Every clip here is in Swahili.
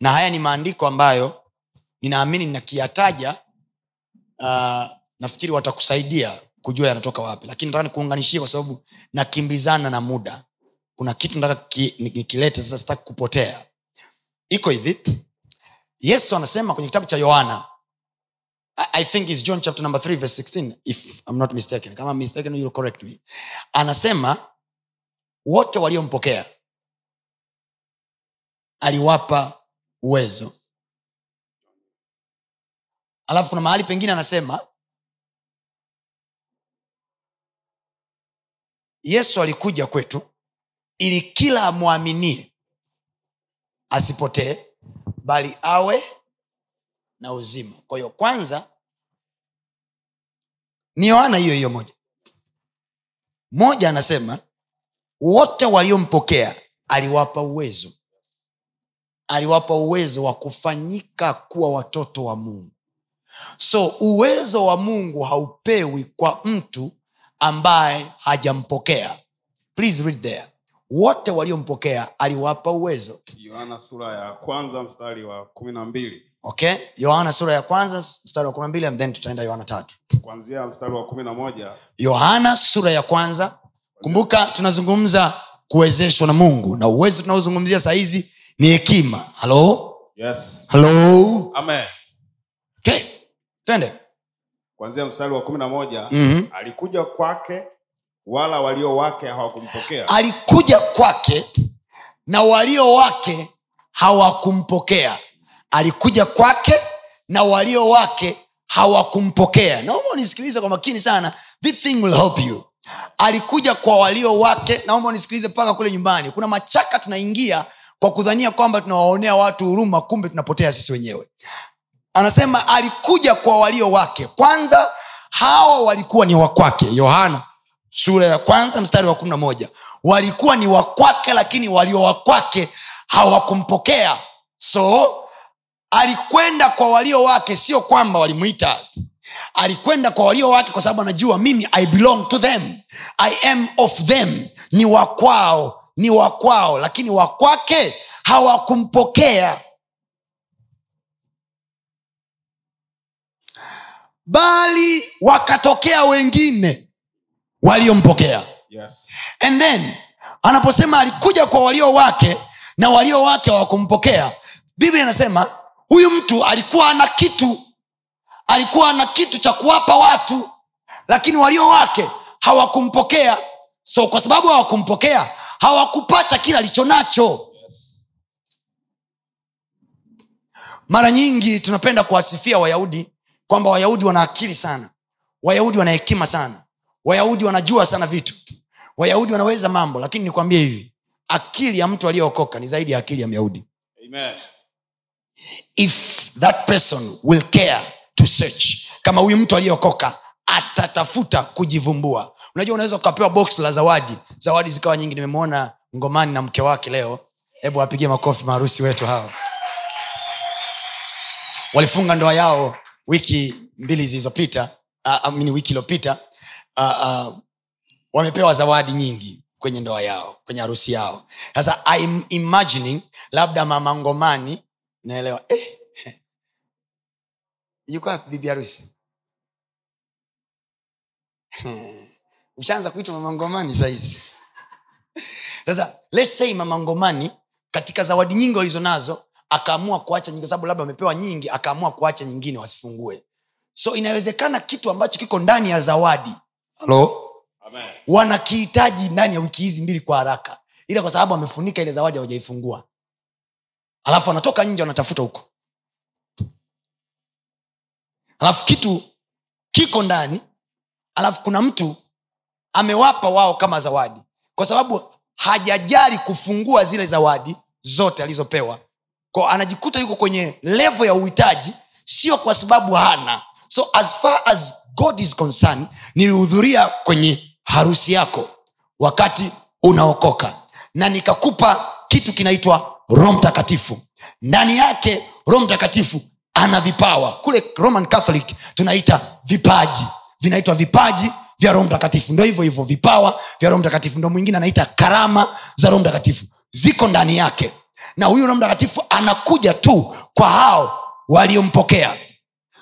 na haya ni maandiko ambayo ninaamini nakiyataja uh, nafikiri watakusaidia kujua yanatoka wapi. Lakini nataka nikuunganishie kwa sababu nakimbizana na muda. Kuna kitu nataka ki- nikilete sasa sitaki kupotea. Iko hivi. Yesu anasema kwenye kitabu cha yohana. I- think is john chapter number 3 verse 16 if i'm not mistaken. Kama mistaken you'll correct me. Anasema wote waliompokea aliwapa uwezo. Alafu kuna mahali pengine anasema yesu alikuja kwetu ili kila amwaminie asipotee bali awe na uzima. Kwa hiyo kwanza ni yohana hiyo hiyo moja. Moja anasema wote waliompokea aliwapa uwezo aliwapa uwezo wa kufanyika kuwa watoto wa mungu. So uwezo wa mungu haupewi kwa mtu ambaye hajampokea. Please read there. Wote waliompokea aliwapa uwezo. Yohana sura ya kwanza mstari wa kumi na mbili. Okay? Yohana sura ya kwanza mstari wa kumi na mbili then tutaenda yohana tatu. Kwanzia mstari wa kumi na moja. Yohana sura ya kwanza. Kumbuka tunazungumza kuwezeshwa na mungu na uwezo tunaozungumzia sahizi ni hekima. Halo yes. Halo amen. Okay. twende. Kwanzia mstari wa kumi na moja mm-hmm. alikuja kwake wala walio wake hawakumpokea. Alikuja kwake na walio wake hawakumpokea. Alikuja kwake na walio wake hawakumpokea. Naomba unisikilize kwa makini sana. This thing will help you. Alikuja kwa walio wake naomba unisikilize mpaka kule nyumbani. Kuna machaka tunaingia kwa kudhania kwamba tunawaonea watu huruma kumbe tunapotea sisi wenyewe. Anasema alikuja kwa walio wake. Kwanza hawa walikuwa ni wakwake yohana sura ya kwanza mstari wa kumi na moja. Walikuwa ni wakwake lakini walio wakwake hawakumpokea. So alikwenda kwa walio wake sio kwamba walimwita alikwenda kwa walio wake kwa sababu anajua mimi i belong to them. I am of them. Ni wakwao ni wakwao lakini wakwake hawakumpokea. Bali wakatokea wengine waliompokea. Yes. And then anaposema alikuja kwa walio wake na walio wake hawakumpokea biblia inasema huyu mtu alikuwa ana kitu alikuwa ana kitu cha kuwapa watu lakini walio wake hawakumpokea. So kwa sababu hawakumpokea hawakupata kile alichonacho. Yes. Mara nyingi tunapenda kuwasifia wayahudi kwamba wayahudi wana akili sana. Wayahudi wana hekima sana. Wayahudi wanajua sana vitu. Wayahudi wanaweza mambo lakini nikwambie hivi akili ya mtu aliyeokoka ni zaidi ya akili ya myahudi. Amen. If that person will care to search kama huyu mtu aliyeokoka atatafuta kujivumbua unajua unaweza ukapewa box la zawadi. Zawadi zikawa nyingi nimemwona ngomani na mke wake leo. Hebu wapigie makofi maharusi wetu hao. Walifunga ndoa yao wiki mbili zilizopita uh, wiki iliyopita. Uh, uh, wamepewa zawadi nyingi kwenye ndoa yao kwenye harusi yao. Sasa I'm imagining labda mama ngomani naelewa. Eh, eh. bibi harusi? Hmm. Ushaanza kuitwa mama ngomani sahizi sasa let's say mama ngomani katika zawadi nyingi walizo nazo akaamua kuacha nyingi kwa sababu labda wamepewa nyingi akaamua kuacha nyingine wasifungue. So inawezekana kitu ambacho kiko ndani ya zawadi. Halo amen. Wanakihitaji ndani ya wiki hizi mbili kwa haraka. Ila kwa sababu amefunika ile zawadi hawajaifungua. Alafu anatoka nje wanatafuta huko. Alafu kitu kiko ndani. Alafu kuna mtu amewapa wao kama zawadi. Kwa sababu hajajali kufungua zile zawadi zote alizopewa. Ko anajikuta yuko kwenye levo ya uhitaji sio kwa sababu hana. So as far as god is concerned nilihudhuria kwenye harusi yako wakati unaokoka. Na nikakupa kitu kinaitwa roho mtakatifu. Ndani yake roho mtakatifu ana vipawa. Kule roman catholic tunaita vipaji. Vinaitwa vipaji vya roho mtakatifu. Ndo hivyo hivyo vipawa vya roho mtakatifu. Ndo mwingine anaita karama za roho mtakatifu. Ziko ndani yake. Na huyu roho mtakatifu anakuja tu kwa hao waliompokea.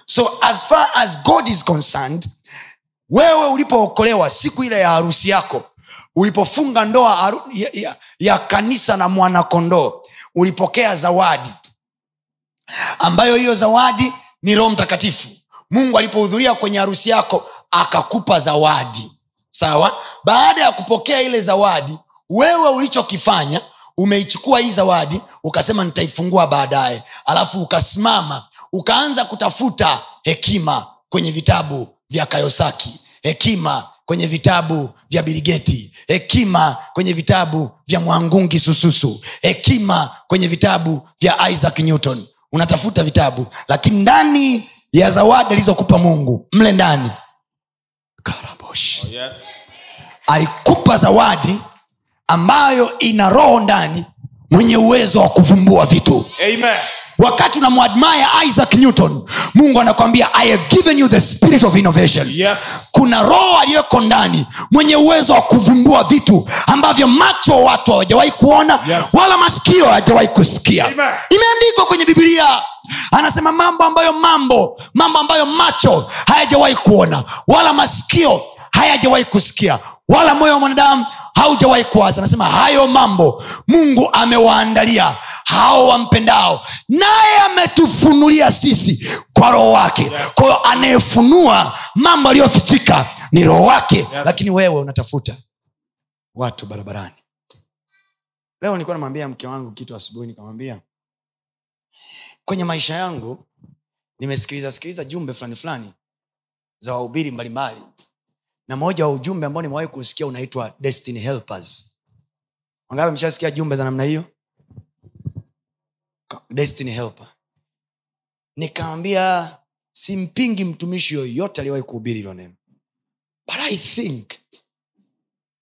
So as far as god is concerned wewe ulipookolewa siku ile ya harusi yako ulipofunga ndoa aru, ya, ya, ya kanisa na mwanakondoo ulipokea zawadi. Ambayo hiyo zawadi ni roho mtakatifu. Mungu alipohudhuria kwenye harusi yako akakupa zawadi. Sawa? Baada ya kupokea ile zawadi wewe ulichokifanya umeichukua hii zawadi ukasema nitaifungua baadaye. Alafu ukasimama ukaanza kutafuta hekima kwenye vitabu vya kayosaki hekima kwenye vitabu vya biligeti hekima kwenye vitabu vya mwangungi sususu hekima kwenye vitabu vya isaac newton. Unatafuta vitabu lakini ndani ya zawadi alizokupa mungu mle ndani karabosh Yes. alikupa zawadi ambayo ina roho ndani mwenye uwezo wa kuvumbua vitu Amen. Wakati unamwadmaya isaac newton mungu anakwambia i have given you the spirit of innovation Yes. kuna roho aliyoko ndani mwenye uwezo wa kuvumbua vitu ambavyo macho wa watu hawajawahi kuona Yes. wala masikio hawajawahi kusikia imeandikwa kwenye bibilia anasema mambo ambayo mambo mambo ambayo macho hayajawahi kuona wala masikio hayajawahi kusikia wala moyo wa mwanadamu haujawahi kuwaza. Anasema hayo mambo mungu amewaandalia hao wampendao naye ametufunulia sisi kwa roho wake. Yes. kwa anayefunua mambo aliyofichika ni roho wake. Yes. lakini wewe unatafuta watu barabarani. Leo nilikuwa namwambia mke wangu kitu asubuhi nikamwambia kwenye maisha yangu nimesikiliza sikiliza jumbe fulani fulani za wahubiri mbalimbali na moja wa ujumbe ambao nimewahi kusikia unaitwa destiny helpers. Wangapi mshasikia jumbe za namna hiyo? Destiny helper. Nikamwambia simpingi mtumishi yoyote aliyewahi kuhubiri hilo neno. But i think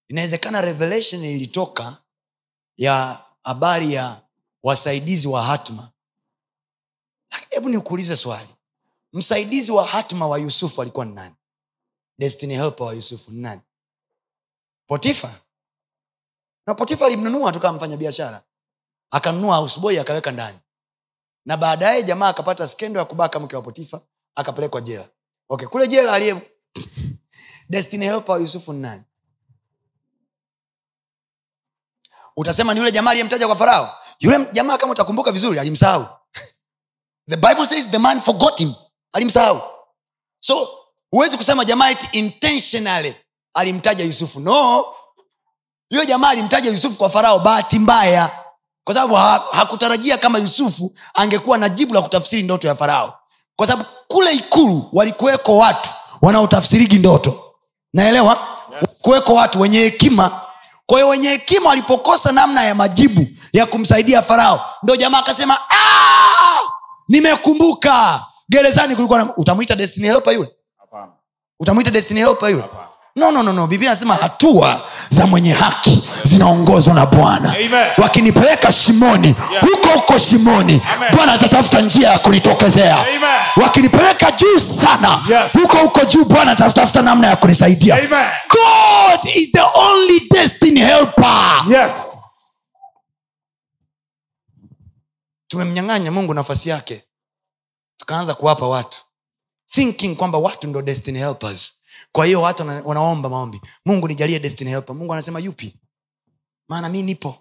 inawezekana revelation ilitoka ya habari ya wasaidizi wa hatma hebu nikuulize swali. Msaidizi wa hatma wa yusufu alikuwa ni nani destiny helper wa yusufu ni nani? Potifa. Na potifa alimnunua tu kama biashara akanunua houseboy akaweka ndani. Na baadaye jamaa akapata skendo ya kubaka mke wa potifa akapelekwa jela. Okay kule jela aliye destiny helper wa yusufu ni nani? Utasema ni yule jamaa aliyemtaja kwa farao? Yule jamaa kama utakumbuka vizuri alimsahau. The bible says the man forgot him. Alimsahau. So huwezi kusema jamaa eti intentionally alimtaja yusufu. No. Huyo jamaa alimtaja yusufu kwa farao bahati mbaya. Kwa sababu ha- hakutarajia kama yusufu angekuwa na jibu la kutafsiri ndoto ya farao. Kwa sababu kule ikulu walikuweko watu wanaotafsirigi ndoto. Naelewa? Yes. kuweko watu wenye hekima. Kwa hiyo wenye hekima walipokosa namna ya majibu ya kumsaidia farao ndo jamaa akasema "Ah, nimekumbuka. Gerezani kulikuwa na... utamwita destiny helper yule. Utamwita destiny helper yule? No no no no. Biblia anasema hatua za mwenye haki zinaongozwa na bwana. Wakinipeleka shimoni huko huko shimoni bwana atatafuta njia ya kunitokezea. Wakinipeleka juu sana Yes. huko huko juu bwana atatafuta namna ya kunisaidia. Amen. god is the only destiny helper. Yes. tumemnyang'anya mungu nafasi yake. Tukaanza kuwapa watu thinking kwamba watu ndo destiny helpers. Kwa hiyo watu wana- wanaomba maombi. Mungu nijalie destiny helper. Mungu anasema yupi? Maana mi nipo.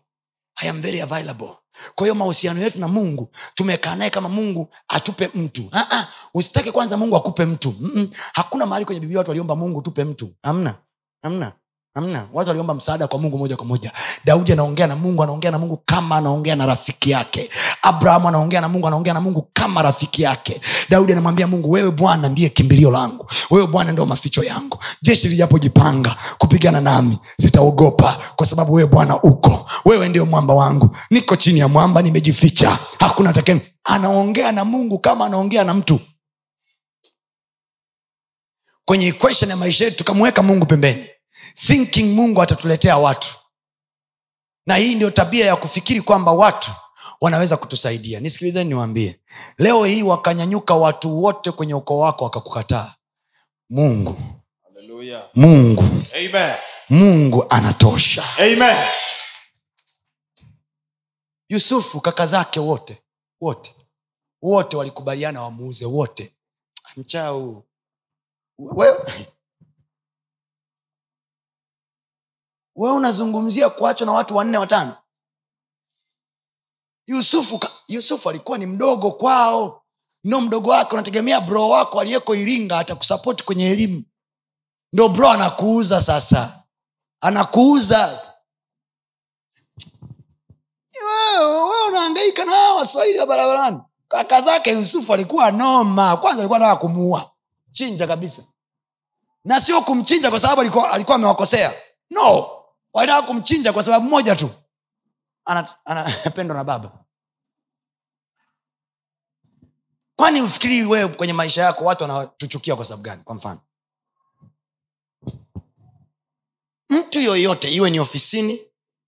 I am very available. Kwa hiyo mahusiano yetu na mungu tumekaa naye kama mungu atupe mtu. Ah, ah, usitake kwanza mungu akupe mtu. Mm-mm. hakuna mahali kwenye biblia watu waliomba mungu tupe mtu. Amna hamna hamna watu waliomba msaada kwa mungu moja kwa moja. Daudi anaongea na mungu anaongea na mungu kama anaongea na rafiki yake. Abrahamu anaongea na mungu anaongea na mungu kama rafiki yake. Daudi anamwambia mungu wewe bwana ndiye kimbilio langu. Wewe bwana ndio maficho yangu. Jeshi lijapojipanga kupigana nami sitaogopa kwa sababu wewe bwana uko. Wewe ndio mwamba wangu. Niko chini ya mwamba nimejificha. Hakuna hakuna anaongea na mungu kama anaongea na mtu. Kwenye ya maisha yetu tukamweka mungu pembeni thinking mungu atatuletea watu. Na hii ndio tabia ya kufikiri kwamba watu wanaweza kutusaidia. Nisikilizeni niwaambie. Leo hii wakanyanyuka watu wote kwenye ukoo wako wakakukataa. Mungu. Hallelujah. mungu. Amen. mungu anatosha. Amen. yusufu kaka zake wote wote wote walikubaliana wamuuze wote. Mchau wewe unazungumzia kuachwa na watu wanne watano? Yusufu yusufu alikuwa ni mdogo kwao. Ndo mdogo wake unategemea bro wako aliyeko iringa atakusapoti kwenye elimu. Ndo bro anakuuza sasa. Anakuuza. Wewe unaangaika na hawa waswahili wa barabarani. Kaka zake yusufu alikuwa noma kwanza alikuwa nataka kumuua. Chinja kabisa. Na sio kumchinja kwa sababu alikuwa amewakosea. No walitaka kumchinja kwa sababu moja tu. Ana- anapendwa na baba. Kwani ufikiri wewe kwenye maisha yako watu wanatuchukia kwa sababu gani? Kwa mfano. Mtu yoyote iwe ni ofisini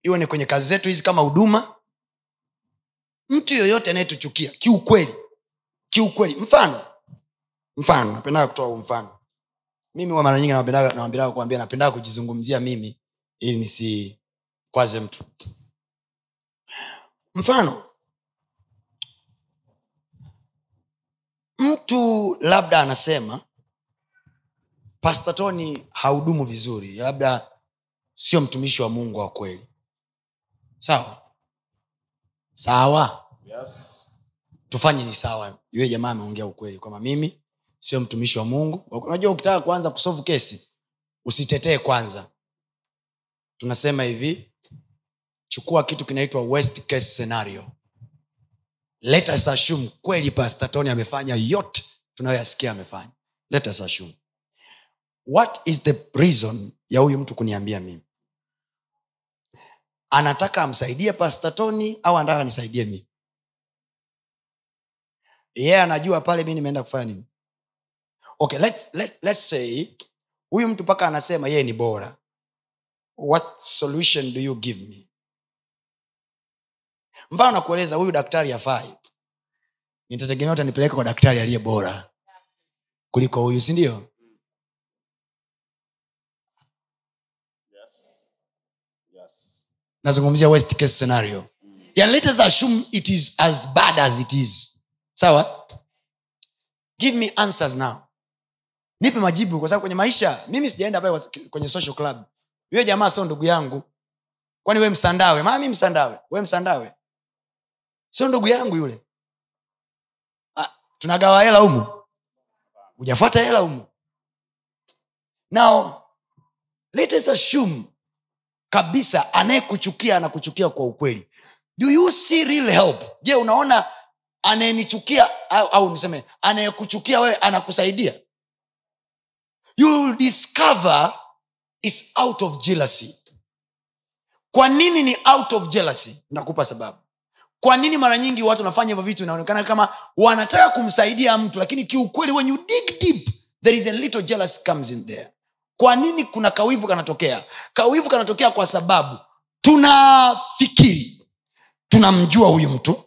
iwe ni kwenye kazi zetu hizi kama huduma. Mtu yoyote anayetuchukia kiukweli kiukweli. Mfano. Mfano napendaga kutoa mfano. Mimi mara nyingi napendaga kuambia napendaga kujizungumzia mimi ili nisikwaze mtu. Mfano mtu labda anasema pastatoni haudumu vizuri labda sio mtumishi wa mungu wa kweli. Sawa? Sawa? Yes. tufanye ni sawa. Yule jamaa ameongea ukweli kwamba mimi sio mtumishi wa mungu. Unajua ukitaka kuanza kusovu kesi usitetee kwanza tunasema hivi chukua kitu kinaitwa worst case scenario. Let us assume kweli pastor tony amefanya yote tunayoyasikia amefanya. Let us assume. What is the reason ya huyu mtu kuniambia mimi? Anataka amsaidie pastor tony au anataka nisaidie mimi? Yeye yeah, anajua pale mi nimeenda kufanya nini. Okay let's, let's, let's say huyu mtu mpaka anasema yeye ni bora what solution do you give me? Mfano nakueleza huyu daktari afai nitategemea utanipeleka kwa daktari aliye bora kuliko huyu sindio Yes. Yes. nazungumzia west case scenario. Yeah, let us assume it is as bad as it is. Sawa? Give me answers now. Nipe majibu kwa sababu kwenye maisha mimi sijaenda pale kwenye social club huyo jamaa sio ndugu yangu. Kwani we msandawe? Maa mi msandawe. We msandawe. Sio ndugu yangu yule. Ah, tunagawa hela humu. Hujafuata hela humu. Now let us assume kabisa anayekuchukia anakuchukia kwa ukweli. Do you see real help? Je unaona anayenichukia au, au niseme anayekuchukia wewe anakusaidia? You will discover is out of jealousy. Kwa nini ni out of jealousy? Nakupa sababu. Kwa nini mara nyingi watu wanafanya hivyo vitu inaonekana kama wanataka kumsaidia mtu lakini kiukweli when you dig deep there is a little jealousy comes in there. Kwa nini kuna kawivu kanatokea? Kawivu kanatokea kwa sababu tunafikiri tunamjua huyu mtu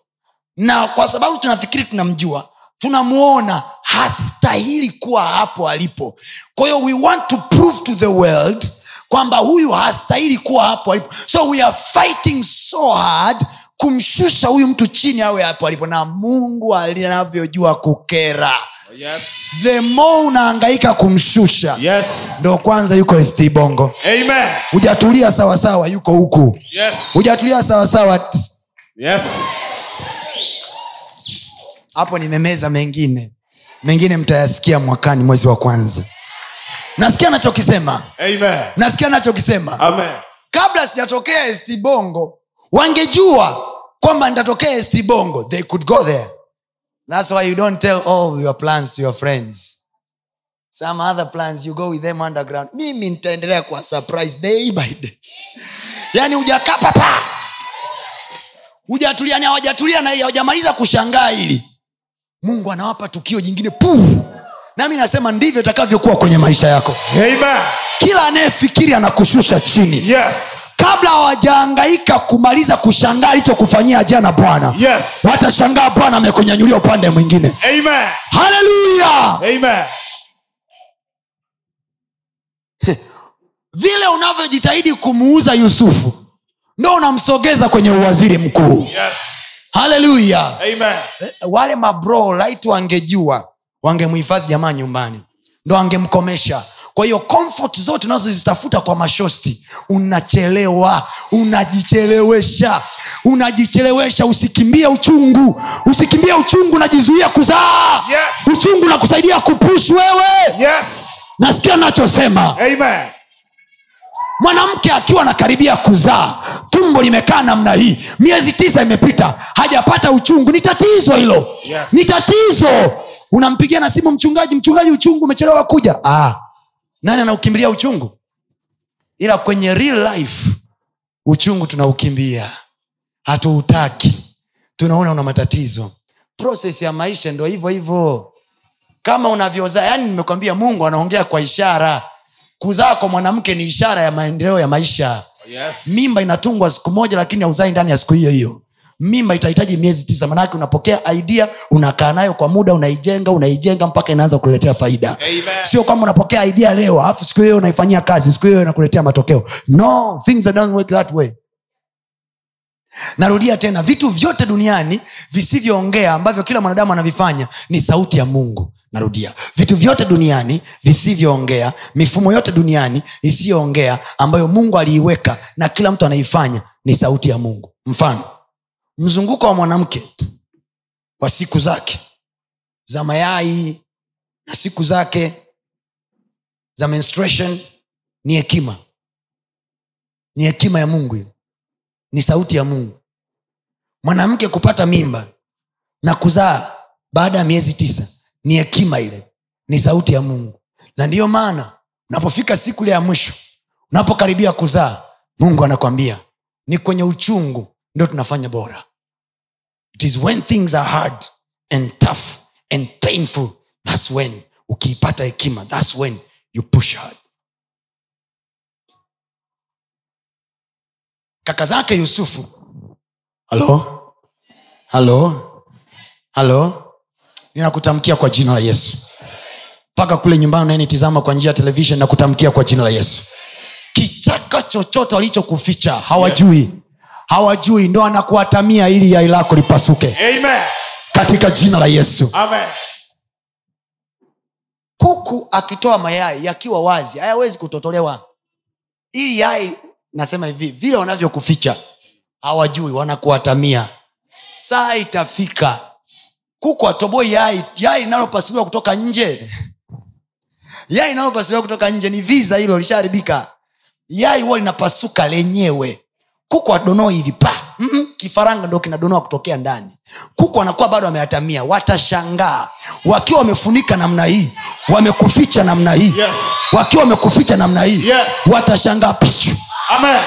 na kwa sababu tunafikiri tunamjua tunamwona hastahili kuwa hapo alipo kwa hiyo we want to prove to the world kwamba huyu hastahili kuwa hapo alipo so we are fighting so hard kumshusha huyu mtu chini awe hapo alipo na mungu anavyojua kukera yes. the more unaangaika kumshusha Yes. ndo kwanza yuko st bongo hujatulia sawasawa yuko huku Yes. hujatulia sawasawa Yes. Hapo nimemeza mengine. Mengine mtayasikia mwakani mwezi wa kwanza. Nasikia nachokisema Amen. nasikia nachokisema kabla sijatokea st. Bongo wangejua kwamba nitatokea st. Bongo. They could go there. Thats why you don't tell all your plans to your friends. Some other plans you go with them underground. Mimi nitaendelea kuwa surprise day by day. Yani hujakaa papa. Hujatulia ni hawajatulia na ili hawajamaliza kushangaa hili mungu anawapa tukio jingine puu nami nasema ndivyo itakavyokuwa kwenye maisha yako Amen. kila anayefikiri anakushusha chini Yes. kabla hawajaangaika kumaliza kushangaa alichokufanyia jana bwana Yes. watashangaa bwana amekunyanyulia upande mwingine haleluya vile unavyojitahidi kumuuza yusufu ndo unamsogeza kwenye uwaziri mkuu Yes. Haleluya Amen. wale mabro light wangejua wangemhifadhi jamaa nyumbani ndo angemkomesha kwa hiyo comfort zote unazozitafuta kwa mashosti unachelewa unajichelewesha unajichelewesha usikimbie uchungu usikimbie uchungu unajizuia kuzaa Yes. uchungu na kusaidia kupush wewe Yes. nasikia nachosema Amen. Mwanamke akiwa anakaribia kuzaa tumbo limekaa namna hii. Miezi tisa imepita hajapata uchungu. Ni tatizo hilo. Yes. ni tatizo. Unampigia na simu mchungaji mchungaji uchungu umechelewa kuja. Ah. nani anaukimbilia uchungu? Ila kwenye real life uchungu tunaukimbia. Hatuutaki. Tunaona una matatizo. Proses ya maisha ndo hivyo hivyo. Kama unavyozaa yani nimekwambia mungu anaongea kwa ishara kuzaa kwa mwanamke ni ishara ya maendeleo ya maisha. Yes. mimba inatungwa siku moja lakini hauzai ndani ya siku hiyo hiyo. Mimba itahitaji miezi tisa manake unapokea idea unakaa nayo kwa muda unaijenga unaijenga mpaka inaanza kuletea faida. Amen. sio kwamba unapokea idea leo alafu siku hiyo unaifanyia kazi siku hiyo inakuletea matokeo. No things are don't work that way narudia tena vitu vyote duniani visivyoongea ambavyo kila mwanadamu anavifanya ni sauti ya mungu. Narudia vitu vyote duniani visivyoongea mifumo yote duniani isiyoongea ambayo mungu aliiweka na kila mtu anaifanya ni sauti ya mungu. Mfano mzunguko wa mwanamke wa siku zake za mayai na siku zake za menstruation ni hekima. Ni hekima ya mungu ile ni sauti ya mungu. Mwanamke kupata mimba na kuzaa baada ya miezi tisa ni hekima ile ni sauti ya mungu. Na ndiyo maana unapofika siku ile ya mwisho unapokaribia kuzaa mungu anakwambia ni kwenye uchungu ndio tunafanya bora. It is when things are hard and tough and painful thats when ukiipata hekima thats when you push hard kaka zake yusufu. Halo? Halo? Halo? Ninakutamkia kwa jina la yesu. Mpaka kule nyumbani unayenitizama kwa njia ya televishen na kutamkia kwa jina la yesu. Kichaka chochote walichokuficha hawajui. Hawajui. Ndo anakuatamia ili yai lako lipasuke. Amen. katika jina la yesu. Amen. kuku akitoa mayai yakiwa wazi hayawezi kutotolewa. Ili yai nasema hivi vile wanavyokuficha hawajui wanakuatamia. Saa itafika kuku atoboi yai yai linalopasuliwa kutoka nje. Yai linalopasuliwa kutoka nje ni viza hilo lishaharibika. Yai huwa linapasuka lenyewe. Kuku adonoi hivi pa Mm-mm, kifaranga ndo kinadonoa kutokea ndani. Kuku anakuwa bado ameatamia watashangaa. Wakiwa wamefunika namna hii wamekuficha namna hii. Yes. wakiwa wamekuficha namna hii Yes. watashangaa pichu Amen.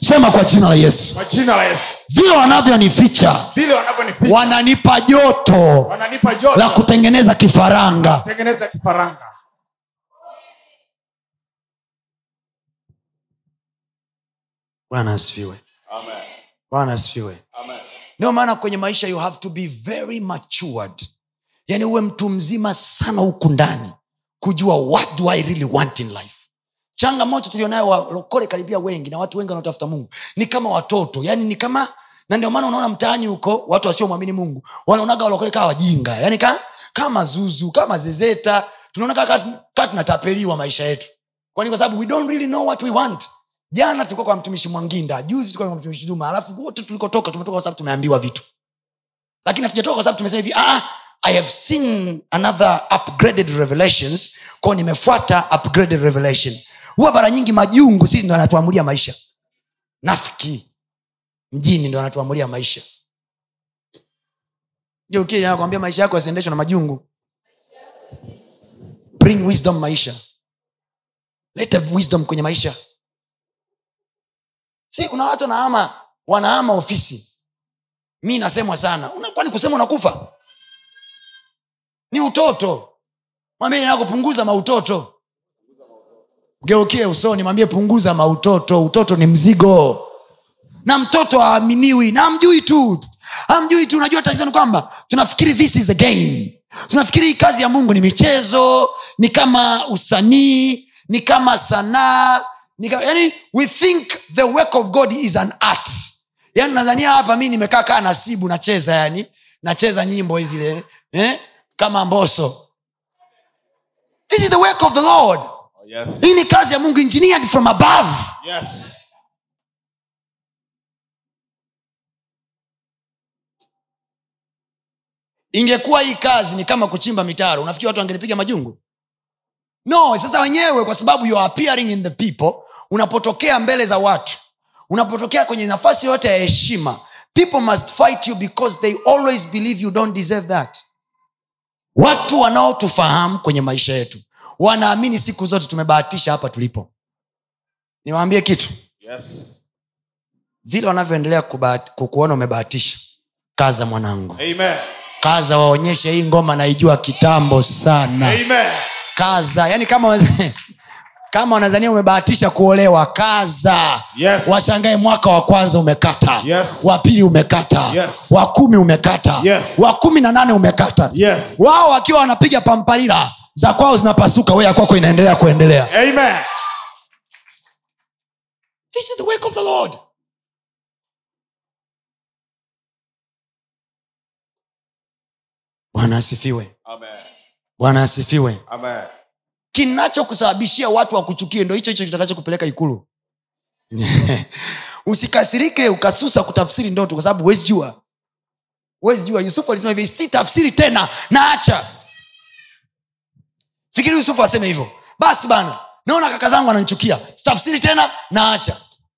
sema kwa jina la yesu. Kwa jina la Yesu. vile wanavyonificha Vile wananipa joto wananipa joto. la kutengeneza kifaranga. Kutengeneza kifaranga. bwana asifiwe. Bwana asifiwe. Ndio maana kwenye maisha you have to be very matured. Yaani uwe mtu mzima sana huku ndani kujua what do i really want in life changamoto tulionayo walokole karibia wengi na watu wengi wanaotafuta mungu. Ni kama watoto yani ni kama na ndio maana unaona mtaani huko watu wasiomwamini mungu wanaonaga walokole kaa wajinga yani ka, kama zuzu kama zezeta. Tunaona kaa tunatapeliwa maisha yetu. Kwani kwa sababu we don't really know what we want. Jana tulikuwa kwa mtumishi mwanginda juzi tulikuwa kwa mtumishi duma alafu wote tulikotoka tumetoka kwa sababu tumeambiwa vitu. Lakini hatujatoka kwa sababu tumesema hivi ah, i have seen another upgraded revelations. Kwao nimefuata upgraded revelation huwa mara nyingi majungu sisi ndo anatuamulia maisha. Nafiki mjini ndo anatuamulia maisha. Ukili maisha yako yasiendeshwa na majungu? Bring wisdom maisha. Leta wisdom kwenye maisha. Si kuna watu wanaama wanahama ofisi. Mi nasemwa sana. Kwani kusema unakufa? Ni utoto. Mwambie inakopunguza mautoto geukie usoni mwambie punguza mautoto. Utoto ni mzigo. Na mtoto haaminiwi na amjui tu. Amjui tu. Unajua tatizo ni kwamba tunafikiri this is a game. Tunafikiri hii kazi ya mungu ni michezo ni kama usanii ni kama sanaa yani we think the work of god is an art. Yani nadhania hapa mi nimekaa kaa nasibu nacheza yani. Nacheza nyimbo hizile eh? kama mboso this is the work of the lord yes. hii ni kazi ya mungu engineered from above Yes. ingekuwa hii kazi ni kama kuchimba mitaro unafikiri watu wangenipiga majungu no sasa wenyewe kwa sababu you are appearing in the people unapotokea mbele za watu unapotokea kwenye nafasi yoyote ya heshima people must fight you because they always believe you don't deserve that watu wanaotufahamu kwenye maisha yetu wanaamini siku zote tumebahatisha hapa tulipo niwaambie kitu Yes. vile wanavyoendelea kukuona umebahatisha kaza mwanangu Amen. kaza waonyeshe hii ngoma naijua kitambo sana Amen. kaza yani kama kama wanazania umebahatisha kuolewa kaza Yes. washangae mwaka wa kwanza umekata Yes. wa pili umekata Yes. wa kumi umekata Yes. wa kumi na nane umekata Yes. wao wakiwa wanapiga pampalila za kwao zinapasuka we ya kwako inaendelea kuendelea. Amen. this is the work of the lord. Bwana asifiwe. Amen. bwana asifiwe. Amen. kinachokusababishia watu wakuchukie ndo hicho hicho kitakachokupeleka ikulu. Usikasirike ukasusa kutafsiri ndoto kwa sababu huwezi jua. Huwezi jua. Yusufu alisema hivi si tafsiri tena naacha fikiri yusufu aseme hivyo. Basi bana naona kaka zangu ananchukia sitafsiri tena naacha.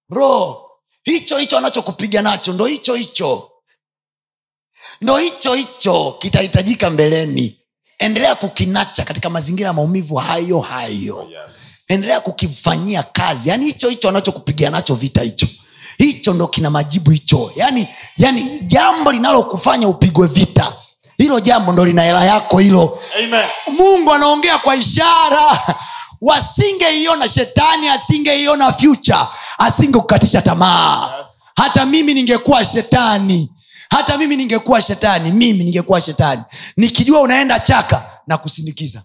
Bro hicho hicho anachokupiga nacho ndo hicho hicho. Ndo hicho hicho kitahitajika mbeleni. Endelea kukinacha katika mazingira ya maumivu hayo hayo. Yes. endelea kukifanyia kazi. Yaani hicho hicho anachokupigia nacho vita hicho. Hicho ndo kina majibu hicho. Yaani yani jambo linalokufanya upigwe vita hilo jambo ndo lina hela yako hilo. Amen. mungu anaongea kwa ishara. Wasingeiona shetani asingeiona fyucha asingekukatisha tamaa. Yes. hata mimi ningekuwa shetani. Hata mimi ningekuwa shetani. Mimi ningekuwa shetani. Nikijua unaenda chaka na kusindikiza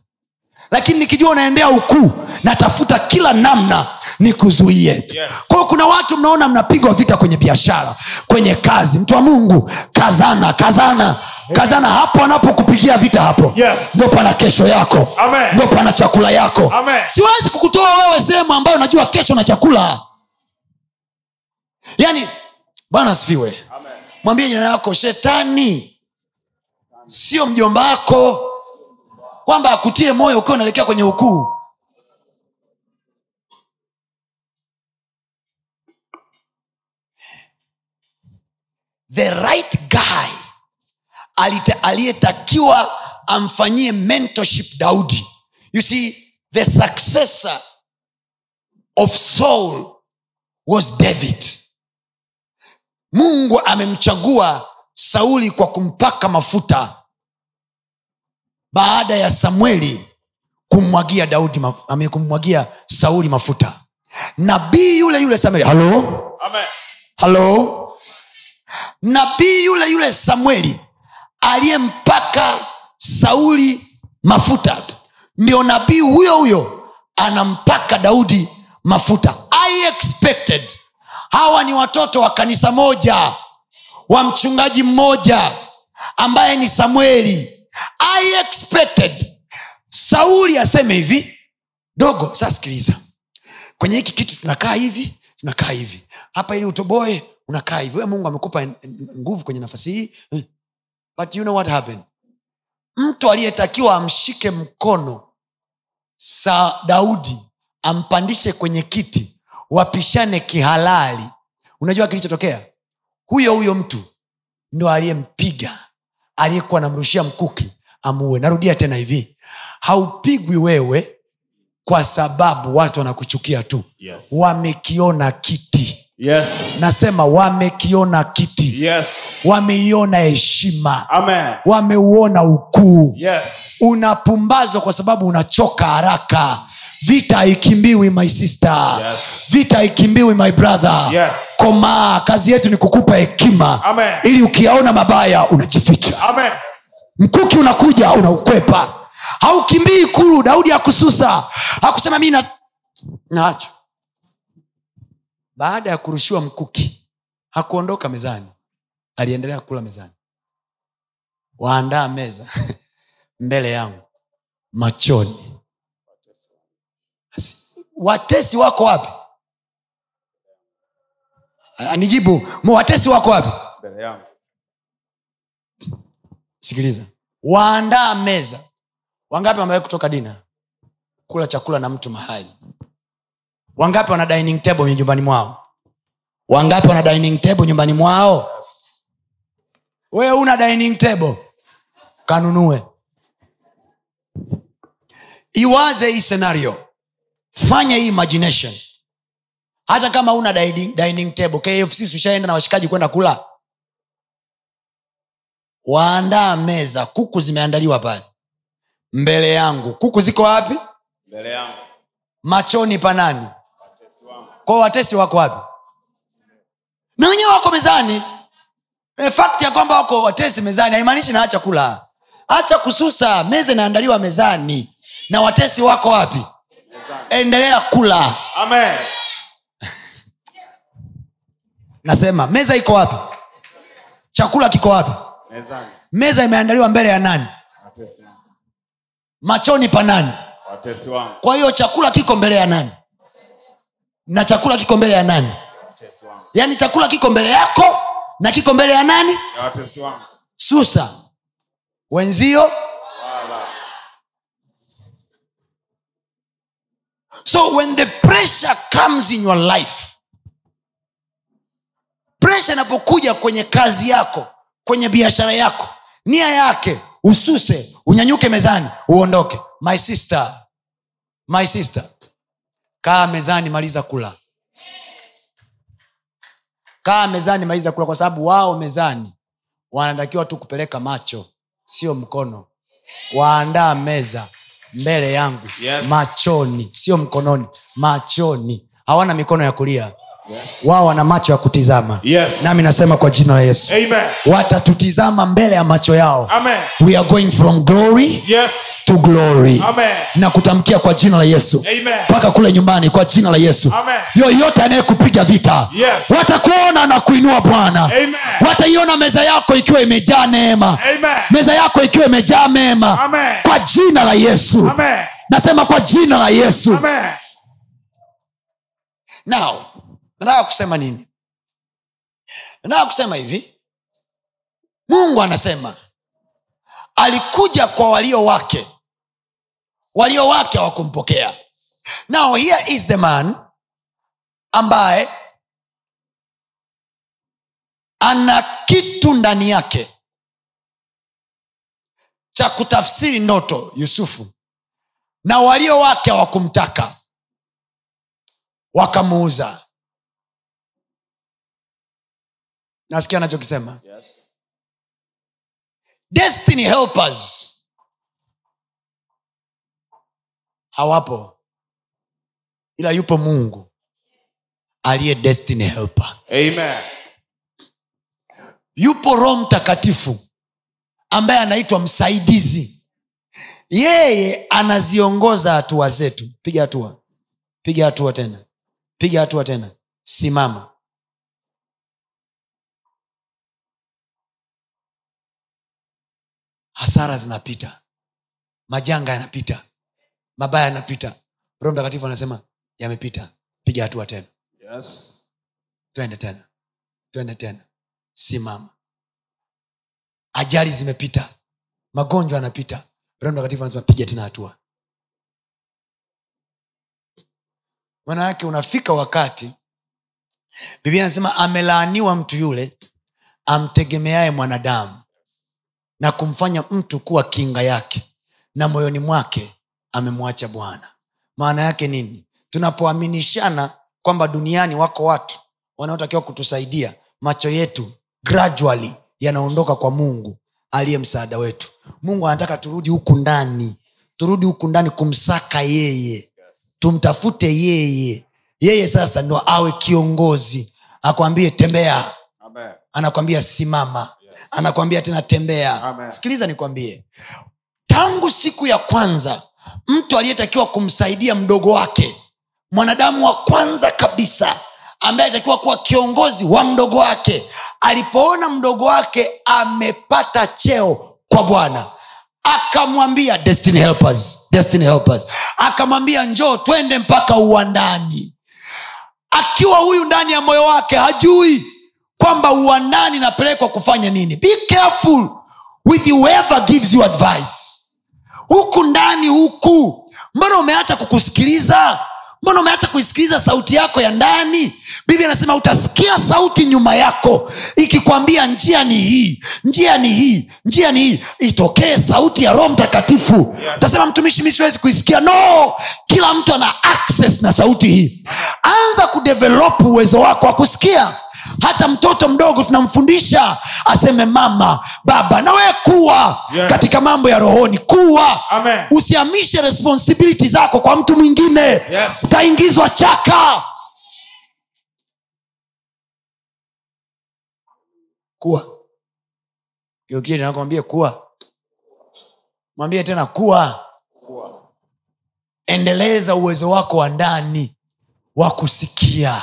lakini nikijua unaendea ukuu natafuta kila namna nikuzuie. Yes. kwao kuna watu mnaona mnapigwa vita kwenye biashara kwenye kazi. Mtu wa mungu kazana kazana kazana hapo anapokupigia vita hapo. Yes. ndo pana kesho yako. Amen. ndo pana chakula yako. Amen. siwezi kukutoa wewe sehemu ambayo najua kesho na chakula. Yaani bwana asifiwe. Mwambie jina yako shetani. Sio mjomba wako. Kwamba akutie moyo ukiwa unaelekea kwenye ukuu. The right guy aliyetakiwa amfanyie mentorship daudi. You see the successor of saul was david. Mungu amemchagua sauli kwa kumpaka mafuta baada ya samueli kummwagia daudi maf- kummwagia sauli mafuta. Nabii yule yule samueli halo? Halo? Nabii yule yule samueli aliyempaka sauli mafuta. Ndio nabii huyo huyo anampaka daudi mafuta. I expected. Hawa ni watoto wa kanisa moja wa mchungaji mmoja ambaye ni samueli. I expected. Sauli aseme hivi dogo sasa sikiliza. Kwenye hiki kitu tunakaa hivi tunakaa hivi. Hapa ili utoboe unakaa hivi. We mungu amekupa nguvu kwenye nafasi hii. Eh. But you know what happened? Mtu aliyetakiwa amshike mkono sa daudi ampandishe kwenye kiti wapishane kihalali. Unajua kilichotokea? Huyo huyo mtu ndo aliyempiga aliyekuwa anamrushia mkuki amuue. Narudia tena hivi haupigwi wewe kwa sababu watu wanakuchukia tu. Yes. wamekiona kiti Yes. nasema wamekiona kiti Yes. wameiona heshima wameuona ukuu Yes. unapumbazwa kwa sababu unachoka haraka vita haikimbiwi my sister Yes. vita haikimbiwi my brother Yes. komaa kazi yetu ni kukupa hekima Amen. ili ukiyaona mabaya unajificha Amen. mkuki unakuja unaukwepa haukimbii ikulu daudi akususa hakusema mi na naacho baada ya kurushiwa mkuki hakuondoka mezani. Aliendelea kula mezani. Waandaa meza mbele yangu machoni. Watesi wako wapi? Ah, nijibu watesi wako wapi? Mbele yangu. sikiliza. Waandaa meza. Wangapi wamewahi kutoka dina? Kula chakula na mtu mahali wangapi wana dining table nyumbani mwao? Wangapi wana dining table nyumbani mwao? Wewe una dining table. Kanunue. Iwaze hii scenario. Fanya hii imagination. Hata kama una dining, dining table kfc ushaenda na washikaji kwenda kula? Waandaa meza. Kuku zimeandaliwa pale. Mbele yangu. Kuku ziko wapi? Mbele yangu. machoni panani. Kwao watesi wako wapi? Na wenyewe wako mezani. E, fakti ya kwamba wako watesi mezani haimaanishi naacha kula. Acha kususa meza inaandaliwa mezani. Na watesi wako wapi? Endelea kula. Amen. nasema meza iko wapi? Chakula kiko wapi? Mezani. meza imeandaliwa mbele ya nani? Watesi machoni pa nani? Watesi wangu. kwa hiyo chakula kiko mbele ya nani na chakula kiko mbele ya nani? Yaani chakula kiko mbele yako na kiko mbele ya nani? Ya susa. Wenzio. Wala. so when the pressure comes in your life presha inapokuja kwenye kazi yako kwenye biashara yako nia yake ususe unyanyuke mezani uondoke. My sister. My sister kaa mezani maliza kula. Kaa mezani maliza kula kwa sababu wao mezani wanatakiwa tu kupeleka macho sio mkono. Waandaa meza mbele yangu Yes. machoni sio mkononi machoni. Hawana mikono ya kulia Yes. wao wana macho ya kutizama Yes. nami nasema kwa jina la yesu watatutizama mbele ya macho yao Amen. we are going from glory Yes. to glory Amen. na kutamkia kwa jina la yesu mpaka kule nyumbani kwa jina la yesu Amen. yoyote anayekupiga vita Yes. watakuona na kuinua bwana wataiona meza yako ikiwa imejaa neema Amen. meza yako ikiwa imejaa mema Amen. kwa jina la yesu Amen. nasema kwa jina la yesu Amen. now nataka kusema nini? Nataka kusema hivi. Mungu anasema alikuja kwa walio wake. Walio wake hawakumpokea. Now here is the man ambaye ana kitu ndani yake cha kutafsiri ndoto yusufu. Na walio wake hawakumtaka. Wakamuuza nasikia anachokisema. Yes. destiny helpers. Hawapo. Ila yupo mungu aliye destiny helper. Amen. yupo roho mtakatifu ambaye anaitwa msaidizi. Yeye anaziongoza hatua zetu. Piga hatua. Piga hatua tena. Piga hatua tena. Simama hasara zinapita. Majanga yanapita. Mabaya yanapita. Roho mtakatifu anasema yamepita. Piga hatua tena. Yes. twende tena. Twende tena. Simama. Ajali zimepita. Magonjwa yanapita. Roho mtakatifu anasema piga tena hatua. Maana yake unafika wakati biblia anasema amelaaniwa mtu yule amtegemeaye mwanadamu na kumfanya mtu kuwa kinga yake na moyoni mwake amemwacha bwana. Maana yake nini? Tunapoaminishana kwamba duniani wako watu wanaotakiwa kutusaidia macho yetu gradually yanaondoka kwa mungu aliye msaada wetu. Mungu anataka turudi huku ndani turudi huku ndani kumsaka yeye tumtafute yeye. Yeye sasa ndo awe kiongozi. Akwambie tembea. Anakwambia simama anakwambia tena tembea Amen. sikiliza nikwambie tangu siku ya kwanza mtu aliyetakiwa kumsaidia mdogo wake mwanadamu wa kwanza kabisa ambaye alitakiwa kuwa kiongozi wa mdogo wake alipoona mdogo wake amepata cheo kwa bwana akamwambia destiny helpers, destiny helpers. akamwambia njoo twende mpaka uwandani akiwa huyu ndani ya moyo wake hajui kwamba uandani napelekwa kufanya nini. Be careful with whoever gives you advice. Huku ndani huku. Mbona umeacha kukusikiliza? Mbona umeacha kuisikiliza sauti yako ya ndani? Biblia anasema utasikia sauti nyuma yako ikikwambia njia ni hii njia ni hii njia ni hii. Itokee sauti ya roho mtakatifu. Utasema mtumishi mi siwezi kuisikia. No! Kila mtu ana access na sauti hii. Anza kudevelop uwezo wako wa kusikia hata mtoto mdogo tunamfundisha aseme mama baba na wewe kuwa Yes. katika mambo ya rohoni kuwa. Usiamishe usihamishe responsibility zako kwa mtu mwingine. Yes. utaingizwa chaka. Kuwa. Kiokili nakwambia kuwa. Mwambie tena kuwa. Kuwa. endeleza uwezo wako wa ndani wa kusikia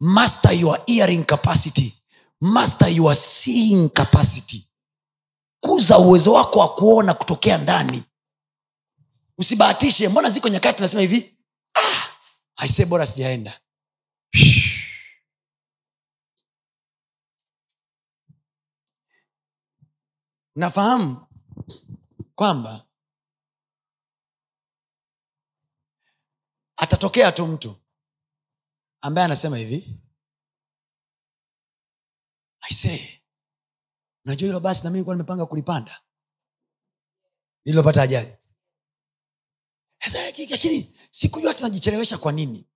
master your hearing capacity. Master your seeing capacity. Kuza uwezo wako wa kuona kutokea ndani. Usibahatishe mbona ziko nyakati unasema hivi? Ah, aise bora sijaenda. Nafahamu kwamba atatokea tu mtu ambaye anasema hivi aisee najua hilo basi nami nilikuwa nimepanga kulipanda nililopata ajali. Lakini sikujua tunajichelewesha kwa nini.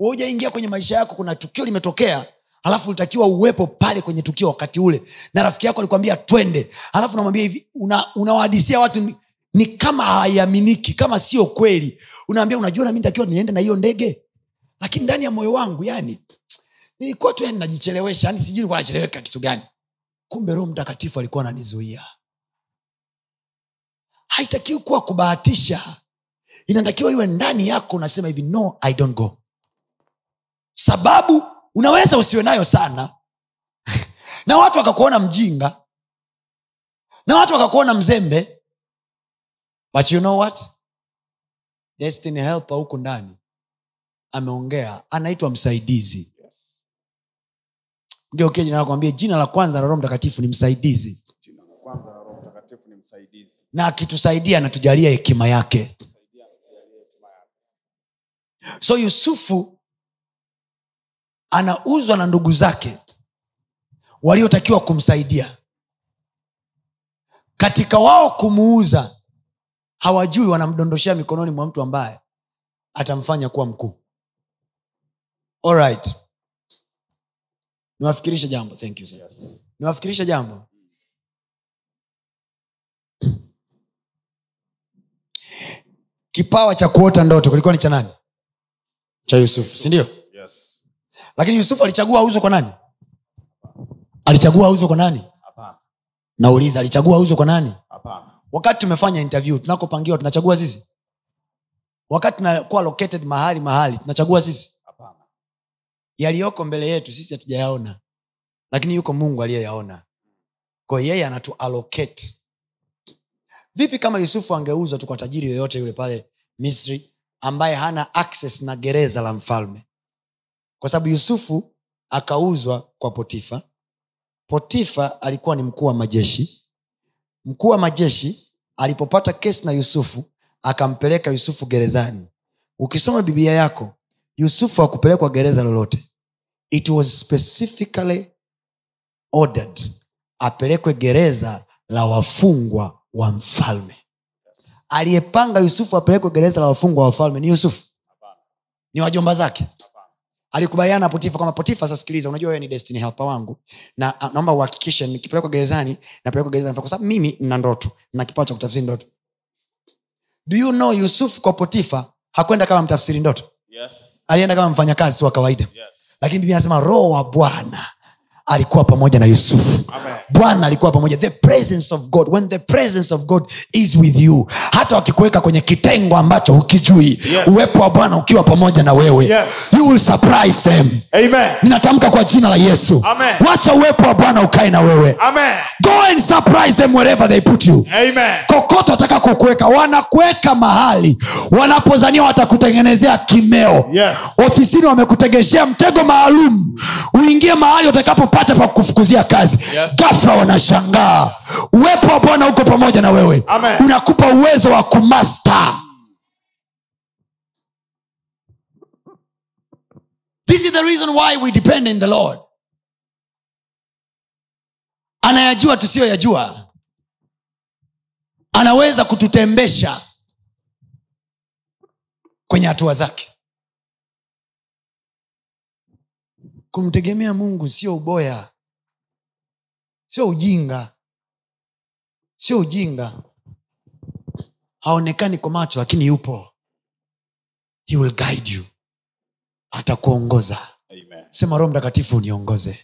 Ujaingia kwenye maisha yako kuna tukio limetokea alafu ulitakiwa uwepo pale kwenye tukio wakati ule na rafiki yako alikwambia twende alafu unamwambia hivi una- unawahadisia watu ni, ni kama haiaminiki kama sio kweli. Unaambia unajua nami nitakiwa niende na hiyo ndege lakini ndani ya moyo wangu yani nilikuwa tu yani najichelewesha yani sijui nilikuwa nacheleweka kitu gani. Kumbe roho mtakatifu alikuwa ananizuia. Haitakiwi kuwa kubahatisha inatakiwa iwe ndani yako unasema hivi no i don't go. Sababu unaweza usiwe nayo sana. Na watu wakakuona mjinga. Na watu wakakuona mzembe. But you know what? Destiny helper huku ndani ameongea anaitwa msaidizi. Yes. ngeukia jina nakwambia jina la kwanza la roho mtakatifu ni msaidizi. Jina la kwanza la Roho Mtakatifu ni msaidizi. na akitusaidia anatujalia hekima yake. So yusufu anauzwa na ndugu zake waliotakiwa kumsaidia. Katika wao kumuuza hawajui wanamdondoshea mikononi mwa mtu ambaye atamfanya kuwa mkuu Alright. niwafikirishe jambo thank you sir. Yes. niwafikirishe jambo kipawa cha kuota ndoto kilikuwa ni cha nani cha yusufu sindio Yes. lakini yusufu alichagua auzwe kwa nani alichagua auzwe kwa nani nauliza alichagua auzwe kwa nani Hapana. wakati tumefanya interview tunakopangiwa tunachagua sisi wakati tunakuwa located mahali mahali tunachagua sisi. Yaliyoko mbele yetu sisi hatujayaona lakini yuko mungu aliyeyaona. Kwa yeye anatu allocate vipi kama yusufu angeuzwa tu kwa tajiri yoyote yule pale misri ambaye hana access na gereza la mfalme? Kwa sababu yusufu akauzwa kwa potifa. Potifa alikuwa ni mkuu wa majeshi. Mkuu wa majeshi alipopata kesi na yusufu akampeleka yusufu gerezani. Ukisoma biblia yako yusufu hakupelekwa gereza lolote. It was specifically ordered apelekwe gereza la wafungwa wa mfalme. Aliyepanga yusufu apelekwe gereza la wafungwa wa wafalme ni yusufu. Ni wajomba zake. Alikubaliana na potifa kwamba potifa sasikiliza unajua wewe ni destiny helper wangu. Na a, naomba uhakikishe nikipelekwa gerezani napelekwa gerezani kwa sababu mimi nina ndoto na kipawa cha kutafsiri ndoto. Do you know yusuf kwa potifa hakwenda kama mtafsiri ndoto Yes. alienda kama mfanyakazi wa kawaida Yes. lakini biblia anasema roho wa bwana alikuwa pamoja na yusufu bwana alikuwa pamoja the presence of god when the presence of god is with you hata wakikuweka kwenye kitengo ambacho hukijui Yes. uwepo wa bwana ukiwa pamoja na wewe Yes. you will surprise them ninatamka kwa jina la yesu Amen. wacha uwepo wa bwana ukae na wewe Amen. go and surprise them wherever they put you Amen. kokote wataka kukuweka wanakuweka mahali wanapozania watakutengenezea kimeo Yes. ofisini wamekutegeshea mtego maalum uingie mahali watakapopata pa kufukuzia kazi. Yes. gafla wanashangaa. Uwepo wa bwana uko pamoja na wewe. Amen. unakupa uwezo wa kumasta this is the reason why we depend in the lord. Anayajua tusiyoyajua anaweza kututembesha kwenye hatua zake kumtegemea mungu sio uboya sio ujinga sio ujinga. Haonekani kwa macho lakini yupo. He will guide you. Atakuongoza. Sema roho mtakatifu uniongoze.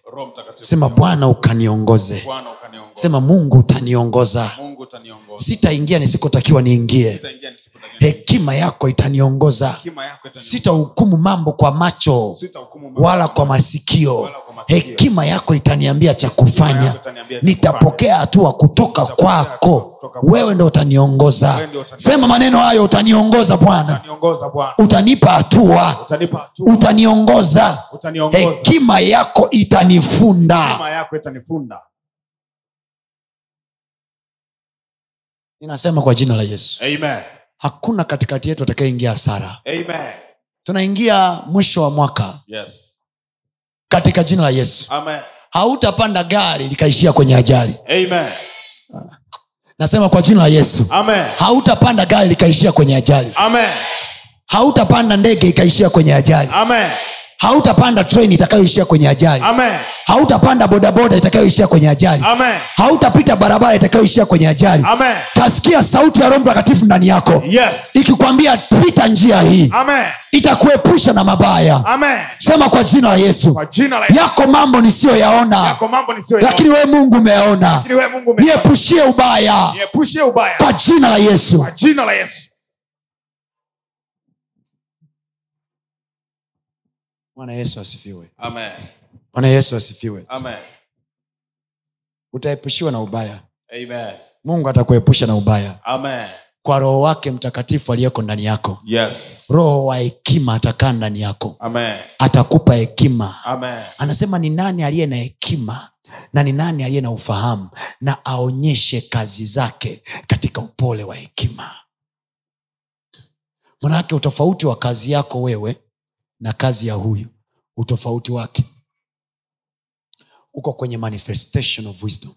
Sema bwana ukaniongoze. Sema mungu utaniongoza. Sitaingia nisikotakiwa niingie. Hekima yako itaniongoza. Sitahukumu mambo kwa macho wala kwa masikio. Wala kwa masikio. Hekima yako itaniambia cha kufanya. Nitapokea hatua kutoka kwako. wewe ndo utaniongoza. Sema maneno hayo utaniongoza bwana. Utanipa hatua. Utaniongoza. Hekima yako itanifunda. Inasema ninasema kwa jina la yesu. Amen. hakuna katikati yetu atakayeingia hasara. Tunaingia mwisho wa mwaka. Yes. Katika jina la yesu Amen. hautapanda gari likaishia kwenye ajali Amen. nasema kwa jina la yesu Amen. hautapanda gari likaishia kwenye ajali Amen. hautapanda ndege ikaishia kwenye ajali Amen. Hautapanda treni itakayoishia kwenye ajali Amen. hautapanda bodaboda itakayoishia kwenye ajali hautapita barabara itakayoishia kwenye ajali Amen. tasikia sauti ya roho mtakatifu ndani yako Yes. ikikwambia pita njia hii Amen. itakuepusha na mabaya Amen. sema kwa jina la yesu Kwa jina la Yesu. yako mambo nisiyoyaona nisiyo lakini wewe mungu umeyaona niepushie ubaya ubaya. kwa jina la yesu Kwa jina la Yesu. Bwana yesu asifiwe Amen. bwana yesu asifiwe Amen. utaepushiwa na ubaya Amen. mungu atakuepusha na ubaya Amen. kwa roho wake mtakatifu aliyeko ndani yako Yes. roho wa hekima atakaa ndani yako Amen. atakupa hekima Amen. anasema ni nani aliye na hekima na ni nani aliye na ufahamu na aonyeshe kazi zake katika upole wa hekima manake utofauti wa kazi yako wewe na kazi ya huyu utofauti wake. Uko kwenye manifestation of wisdom.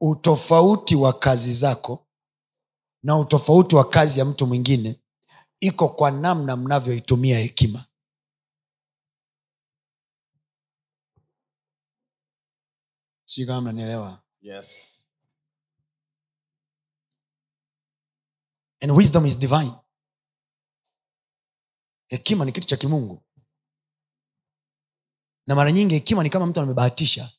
Utofauti wa kazi zako na utofauti wa kazi ya mtu mwingine iko kwa namna mnavyoitumia hekima. Sijui kama mnanielewa. Yes. And wisdom is divine. Hekima ni kitu cha kimungu. Na mara nyingi hekima ni kama mtu amebahatisha.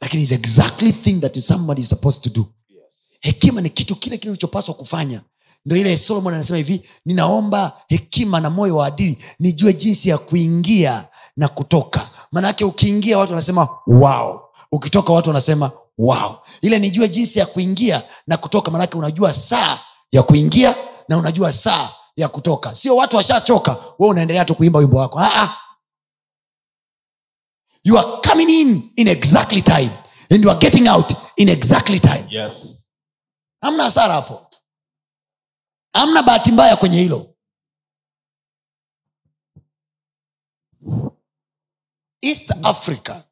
Lakini is exactly thing that somebody is supposed to do. Yes. hekima ni kitu kile kile ulichopaswa kufanya. Ndo ile solomon anasema hivi ninaomba hekima na moyo wa adili nijue jinsi ya kuingia na kutoka. Maanaake ukiingia watu wanasema wow. Ukitoka watu wanasema wow. Ile nijue jinsi ya kuingia na kutoka maanake unajua saa ya kuingia na unajua saa ya kutoka. Sio watu washachoka we unaendelea tu kuimba wimbo wako. Ah-ah. you are coming in in exactly time. And you are getting out in exactly time. Yes. hamna hasara hapo. Hamna bahati mbaya kwenye hilo. East africa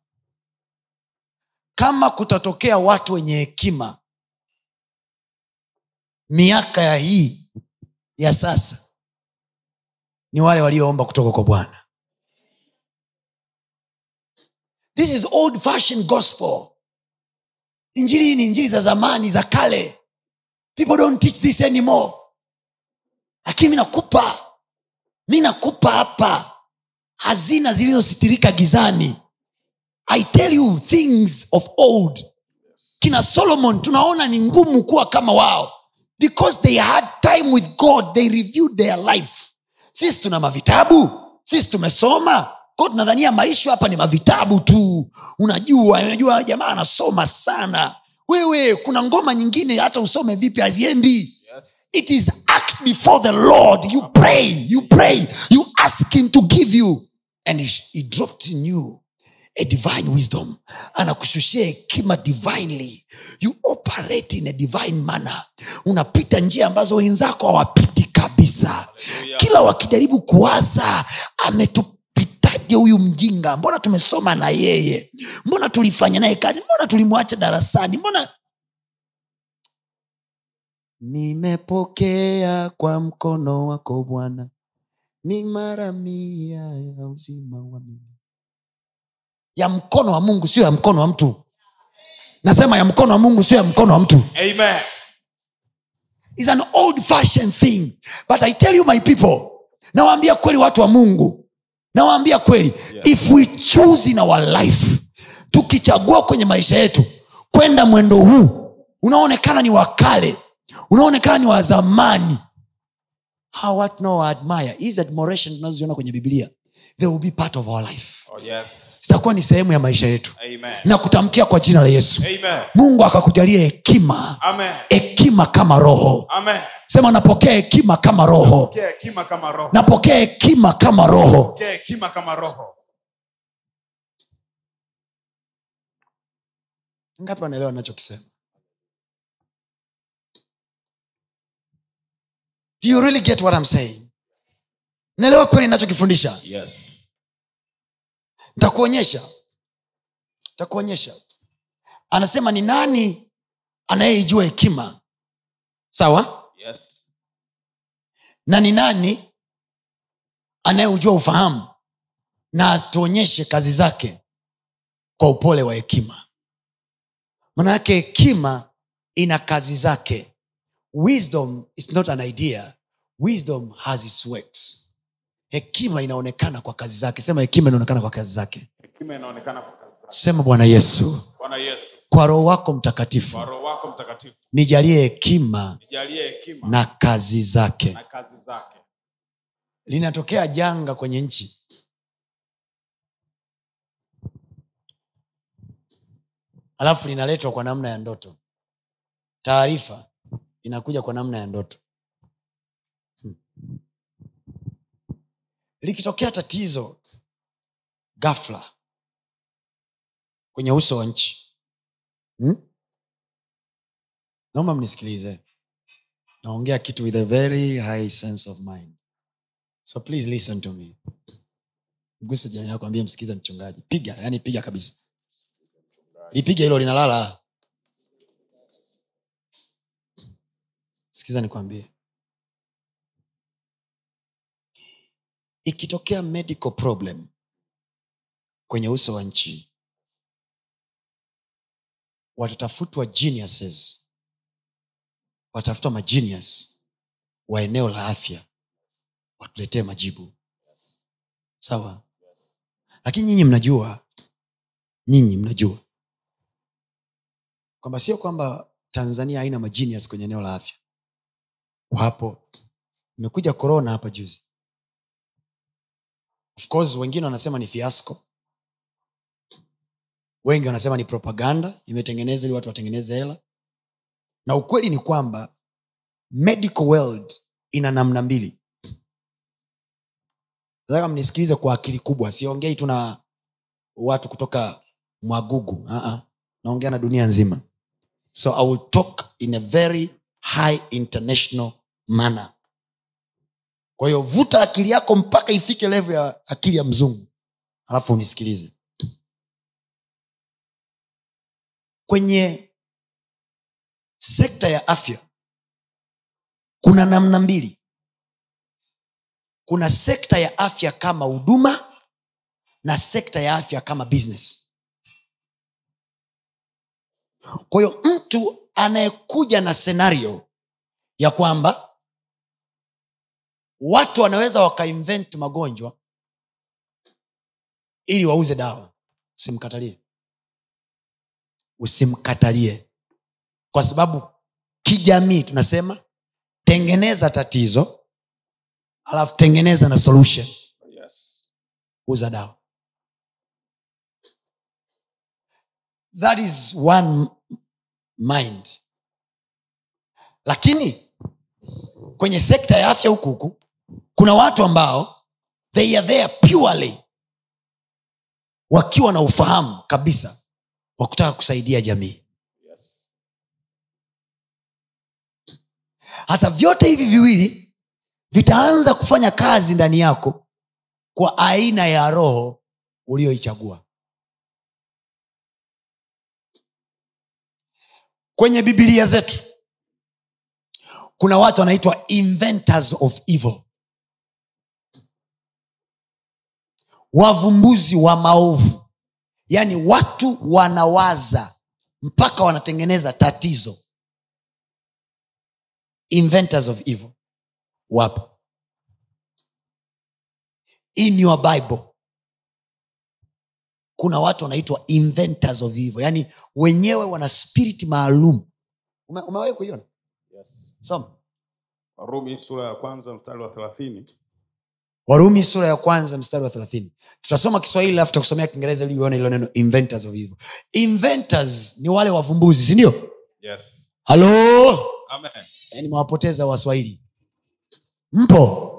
kama kutatokea watu wenye hekima miaka ya hii ya sasa ni wale walioomba kutoka kwa bwana. This is old fashioned gospel. Injili ni injili za zamani za kale. People don't teach this anymore. Lakini mi nakupa mi nakupa hapa hazina zilizositirika gizani i tell you things of old. Kina solomon tunaona ni ngumu kuwa kama wao. Because they had time with god they reviewed their life. Sisi tuna mavitabu sisi tumesoma. Ko tunadhania maisha hapa ni mavitabu tu. Unajua unajua jamaa anasoma sana. Wewe kuna ngoma nyingine hata usome vipi haziendi. It is acts before the lord. You pray you pray you ask him to give you. And he, he dropped in you a divine wisdom anakushushia hekima divinely. You operate in a divine manner. Unapita njia ambazo wenzako hawapiti kabisa. Kila wakijaribu kuwaza ametupitaje huyu mjinga? Mbona tumesoma na yeye? Mbona tulifanya naye kazi? Mbona tulimwacha darasani? Mbona nimepokea kwa mkono wako bwana. Ni mara mia ya uzima wa milele ya mkono wa mungu sio ya mkono wa mtu. Nasema ya mkono wa mungu sio ya mkono wa mtu. Amen. It's an old fashioned thing. But i tell you my people nawaambia kweli watu wa mungu. Nawaambia kweli Yeah. if we choose in our life tukichagua kwenye maisha yetu kwenda mwendo huu unaoonekana ni wakale unaoonekana ni wa zamani. Hawa tunaowaadmire hizi admiration tunazoziona kwenye biblia. They will be part of our life Oh, yes. zitakuwa ni sehemu ya maisha yetu Amen. na kutamkia kwa jina la yesu Amen. mungu akakujalia hekima hekima kama roho Amen. sema napokea hekima kama roho napokea hekima kama roho. ngapi wanaelewa nachokisema do you really get what I'm saying naelewa kweli nachokifundisha Yes. Ntakuonyesha ntakuonyesha anasema ni nani anayeijua hekima? Sawa? Yes. na ni nani anayeujua ufahamu? Na atuonyeshe kazi zake kwa upole wa hekima. Manayake hekima ina kazi zake. Wisdom is not an idea. Wisdom has its works hekima inaonekana kwa kazi zake. Sema hekima inaonekana kwa kazi zake. Sema bwana yesu. Bwana Yesu, kwa roho wako mtakatifu wako nijalie hekima na kazi zake. na kazi zake. linatokea janga kwenye nchi. Alafu linaletwa kwa namna ya ndoto. Taarifa inakuja kwa namna ya ndoto likitokea tatizo gafla kwenye uso wa nchi. Hmm? naomba mnisikilize. Naongea kitu with a very high sense of mind. So please listen to me. Mguse jirani yako ambie msikiza mchungaji. Piga yani piga kabisa. Lipiga hilo linalala. Sikiza nikwambie ikitokea medical problem kwenye uso wa nchi watatafutwa geniuses. Watatafutwa magenius wa eneo la afya watuletee majibu. Sawa? Lakini nyinyi mnajua nyinyi mnajua kwamba sio kwamba tanzania haina magenius kwenye eneo la afya. Wapo. Imekuja korona hapa juzi of course wengine wanasema ni fiasco. Wengi wanasema ni propaganda imetengenezwa ili watu watengeneze hela. Na ukweli ni kwamba medical world ina namna mbili. Nataka mnisikilize kwa akili kubwa. Siongei tu na watu kutoka mwagugu. Uh-uh. naongea na dunia nzima. So i will talk in a very high international manner kwa hiyo vuta akili yako mpaka ifike levu ya akili ya mzungu. Alafu unisikilize. Kwenye sekta ya afya kuna namna mbili. Kuna sekta ya afya kama huduma na sekta ya afya kama business. Kwa hiyo mtu anayekuja na senario ya kwamba watu wanaweza wakainvent magonjwa ili wauze dawa. Usimkatalie. Usimkatalie. Kwa sababu kijamii tunasema tengeneza tatizo alafu tengeneza na solution. Yes. uza dawa. That is one mind. Lakini kwenye sekta ya afya huku huku kuna watu ambao they are there purely wakiwa na ufahamu kabisa wa kutaka kusaidia jamii. Hasa vyote hivi viwili vitaanza kufanya kazi ndani yako kwa aina ya roho ulioichagua kwenye bibilia zetu kuna watu wanaitwa inventors of evil wavumbuzi wa maovu. Yaani watu wanawaza mpaka wanatengeneza tatizo. Inventors of evil wapo. In your bible. Kuna watu wanaitwa inventors of evil. Yaani wenyewe wana spirit maalum. Ume, umewahi kuiona? Yes. soma. Warumi sura ya kwanza mstari wa thelathini warumi sura ya kwanza mstari wa thelathini. Tutasoma kiswahili alafu takusomea kiingereza ili uone ilo neno inventors of evil. Inventors ni wale wavumbuzi sindio yes. halo? Amen. Eh, nimewapoteza waswahili. Mpo?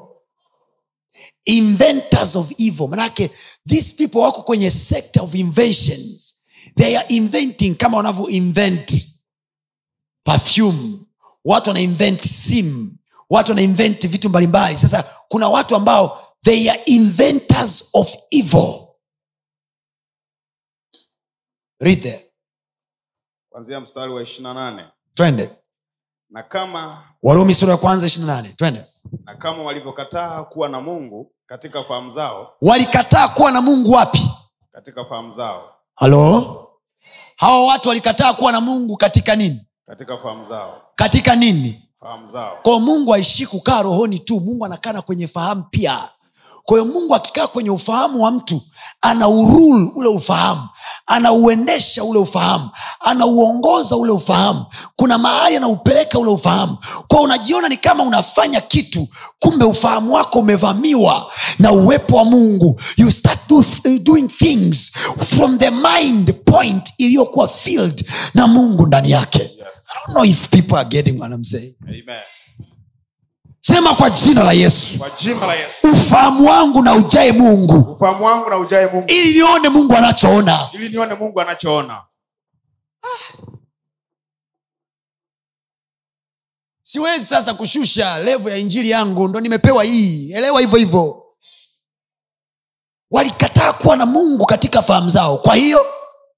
Inventors of evil. Manake these people wako kwenye sector of inventions. They are inventing kama wanavyo invent perfume. Watu wana invent sim watu wana invent vitu mbalimbali. Sasa kuna watu ambao they are inventors of evil. Read there. Kwanzia mstari wa ishirina nane. Twende. Na kama warumi sura ya kwanza ishirina nane. Twende. na kama walivyokataa kuwa na mungu katika fahamu zao. Walikataa kuwa na mungu wapi? Katika fahamu zao. Halo? Hawa watu walikataa kuwa na mungu katika nini? Katika fahamu zao. Katika nini kwao mungu aishii kukaa rohoni tu mungu anakaa na kwenye fahamu pia. Kwa hiyo mungu akikaa kwenye ufahamu wa mtu anaurul ule ufahamu anauendesha ule ufahamu anauongoza ule ufahamu kuna mahali anaupeleka ule ufahamu. Kwao unajiona ni kama unafanya kitu kumbe ufahamu wako umevamiwa na uwepo wa mungu. You start do, doing things from the mind point iliyokuwa filled na mungu ndani yake. Yes. I don't know if people are getting what I'm saying. Amen. sema kwa jina la yesu. Kwa jina la yesu. Ufahamu wangu na ujae mungu. Ufahamu wangu na ujae mungu. Ili nione mungu anachoona. Ili nione mungu anachoona. Siwezi sasa kushusha levo ya injili yangu ndo nimepewa hii. Elewa hivyo hivyo. Walikataa kuwa na mungu katika fahamu zao. Kwa hiyo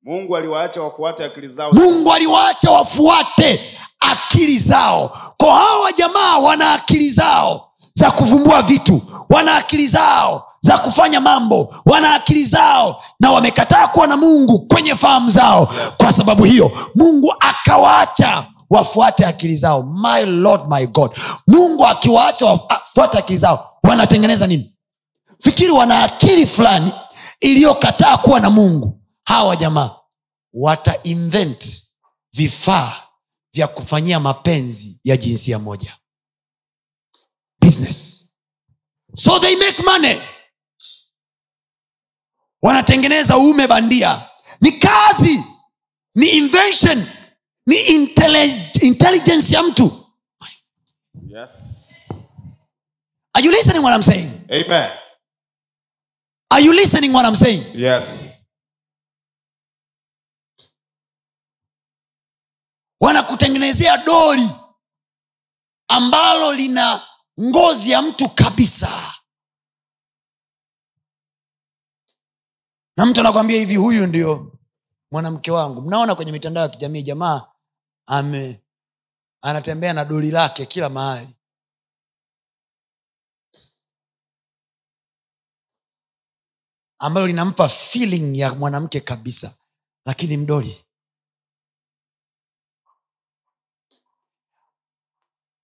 mungu aliwaacha wafuate akili zao. Mungu aliwaacha wafuate akili zao. Kwa hawa jamaa wana akili zao za kuvumbua vitu wana akili zao za kufanya mambo wana akili zao na wamekataa kuwa na mungu kwenye fahamu zao. Kwa sababu hiyo mungu akawaacha wafuate akili zao. My lord my god. Mungu akiwaacha wafuate akili zao wanatengeneza nini? Fikiri wana akili fulani iliyokataa kuwa na mungu. Hawa jamaa wata invent vifaa vya kufanyia mapenzi ya jinsia moja. Business. So they make money. Wanatengeneza uume bandia. Ni kazi. Ni invention. Ni intelligence ya mtu. Yes. are you listening what I'm saying? Amen. are you listening what I'm saying? Yes. wanakutengenezea doli ambalo lina ngozi ya mtu kabisa. Na mtu anakwambia hivi huyu ndio mwanamke wangu. Mnaona kwenye mitandao ya kijamii jamaa ame anatembea na doli lake kila mahali. Ambalo linampa feeling ya mwanamke kabisa. Lakini mdoli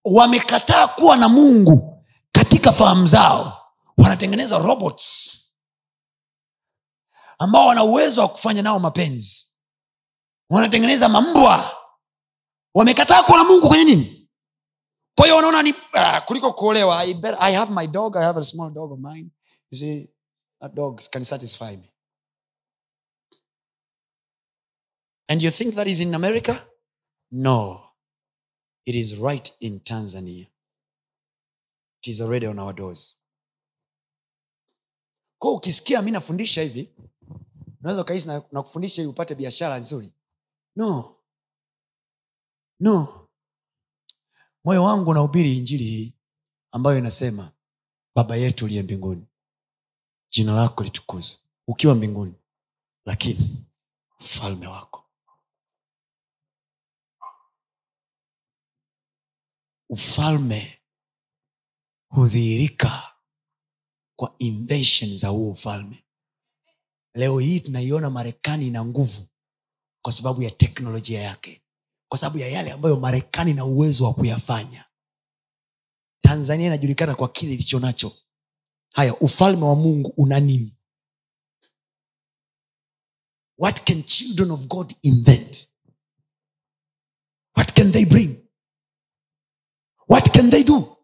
wamekataa kuwa na mungu katika fahamu zao wanatengeneza robots ambao wana uwezo wa kufanya nao mapenzi. Wanatengeneza mambwa. Wamekataa kuwa na mungu kwenye nini? Kwa hiyo wanaona ni uh, kuliko kuolewa. I, better, i have my dog i have a small dog of mine. You see that dog can satisfy me. And you think that is in america? No it is right in tanzania. It is already on our doors. Ko ukisikia mi nafundisha hivi unaweza ukahisi na, na kufundisha ili upate biashara nzuri. No. No. Moyo wangu unahubiri injili hii ambayo inasema baba yetu uliye mbinguni jina lako litukuzwe. Ukiwa mbinguni lakini ufalme wako ufalme hudhihirika kwa invention za huo ufalme. Leo hii tunaiona marekani ina nguvu kwa sababu ya teknolojia yake kwa sababu ya yale ambayo marekani ina uwezo wa kuyafanya. Tanzania inajulikana kwa kile ilicho nacho. Haya ufalme wa mungu una nini? What can children of god invent? What can they bring what can they do?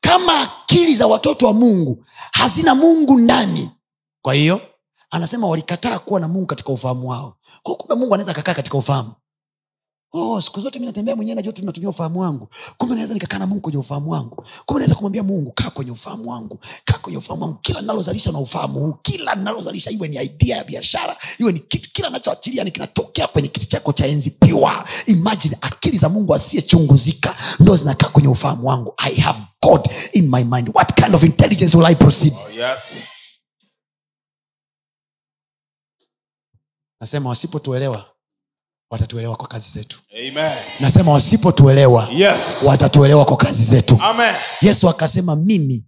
Kama akili za watoto wa mungu hazina mungu ndani. Kwa hiyo anasema walikataa kuwa na mungu katika ufahamu wao. Kwa kumbe mungu anaweza akakaa katika ufahamu oh, siku zote mi natembea mwenyewe najua tu natumia ufahamu wangu. Kumbe naweza nikakaa na mungu kwenye ufahamu wangu. Kumbe naweza kumwambia mungu kaa kwenye ufahamu wangu kaa kwenye ufahamu wangu. Kila ninalozalisha na ufahamu huu kila ninalozalisha iwe ni idea ya biashara iwe ni kitu kila nachoachilia ni kinatokea kwenye kiti chako cha enzi piwa imagine akili za mungu asiyechunguzika ndo zinakaa kwenye ufahamu wangu. I have god in my mind. What kind of intelligence will i proceed? Oh, yes. nasema wasipotuelewa watatuelewa kwa kazi zetu Amen. nasema wasipotuelewa Yes. watatuelewa kwa kazi zetu Amen. yesu akasema mimi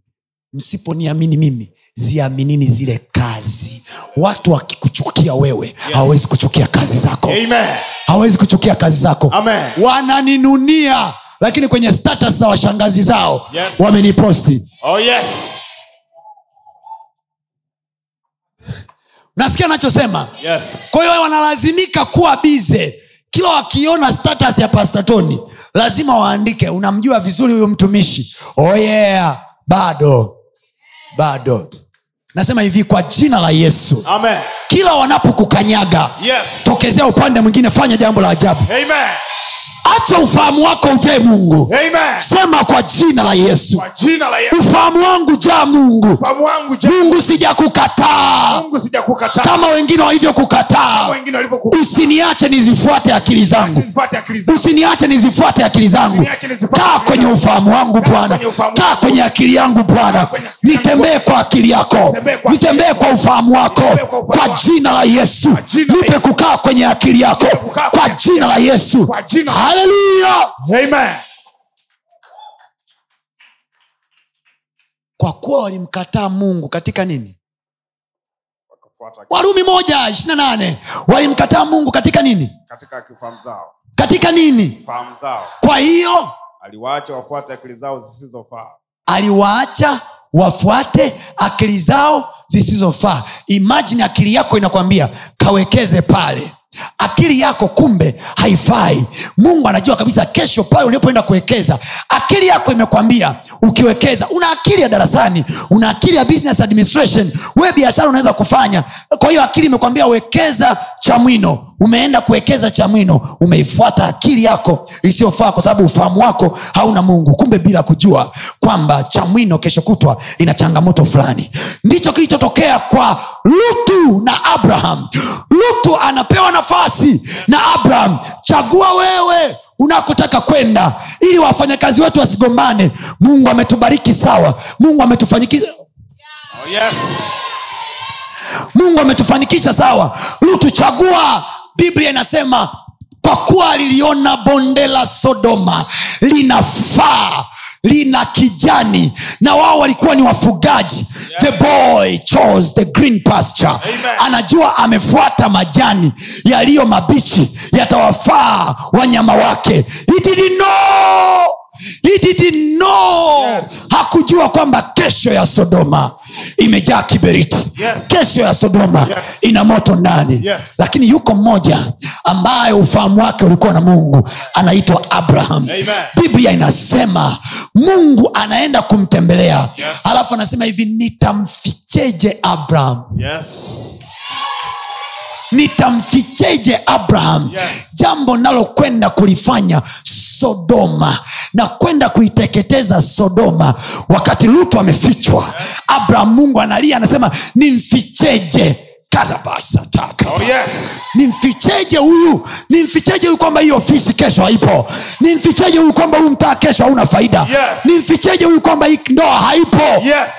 msiponiamini mimi ziaminini zile kazi watu wakikuchukia wewe hawawezi kuchukia kazi zako Amen. hawawezi kuchukia kazi zako Amen. wananinunia lakini kwenye status za washangazi zao Yes. wameniposti Oh, yes. Nasikia anachosema Yes. kwa hiyo wanalazimika kuwa bize kila wakiona status ya pastatoni lazima waandike unamjua vizuri huyu mtumishi oh yeah bado bado nasema hivi kwa jina la yesu Amen. kila wanapokukanyaga Yes. tokezea upande mwingine fanya jambo la ajabu Amen. Acha ufahamu wako ujae mungu. Amen. sema kwa jina la yesu. Jina la Yesu. ufahamu wangu jaa mungu. Wangu je, mungu sijakukataa. Kama wengine walivyokukataa usiniache nizifuate akili zangu. Usiniache nizifuate akili zangu. Kaa kwenye ufahamu wangu bwana. kaa kwenye akili yangu bwana. Nitembee kwa akili yako. Nitembee kwa ufahamu wako. Kwa jina la yesu. Nipe kukaa kwenye akili yako. Kwa jina la yesu. Kwa jina la- haleluya Amen. kwa kuwa walimkataa mungu katika nini? Warumi moja ishirina nane. Walimkataa mungu katika nini? Katika zao. Katika nini? Zao. Kwa hiyo aliwaacha wafuate akili zao zisizofaa. aliwaacha wafuate akili zao zisizofaa. Imajini akili yako inakwambia kawekeze pale akili yako kumbe haifai. Mungu anajua kabisa kesho pale ulipoenda kuwekeza akili yako imekwambia ukiwekeza una akili ya darasani una akili ya business administration we biashara unaweza kufanya. Kwa hiyo akili imekwambia wekeza chamwino umeenda kuwekeza chamwino umeifuata akili yako isiyofaa kwa sababu ufahamu wako hauna mungu. Kumbe bila kujua kwamba chamwino kesho kutwa ina changamoto fulani. Ndicho kilichotokea kwa lutu na abraham. Lutu anapewa nafasi na abraham. Chagua wewe unakotaka kwenda ili wafanyakazi wetu wasigombane. Mungu ametubariki sawa. Mungu ametufanyikisha oh, yes. mungu ametufanikisha sawa. Lutu chagua biblia inasema kwa kuwa aliliona bonde la sodoma linafaa lina kijani na wao walikuwa ni wafugaji. The boy chose the green pasture. Anajua amefuata majani yaliyo mabichi yatawafaa wanyama wake. He didn't know he didn't know Yes. hakujua kwamba kesho ya sodoma imejaa kiberiti Yes. kesho ya sodoma Yes. ina moto ndani Yes. lakini yuko mmoja ambaye ufahamu wake ulikuwa na mungu anaitwa abraham Amen. biblia inasema mungu anaenda kumtembelea Yes. alafu anasema hivi nitamficheje abraham Yes. nitamficheje abraham Yes. jambo nalokwenda kulifanya sodoma na kwenda kuiteketeza sodoma wakati lutu amefichwa abraham mungu analia anasema nimficheje karabasataka Oh, yes. nimficheje huyu nimficheje huyu kwamba hii ofisi kesho haipo nimficheje huyu kwamba huyu mtaa kesho hauna faida Yes. nimficheje huyu kwamba hii ndoa haipo Yes.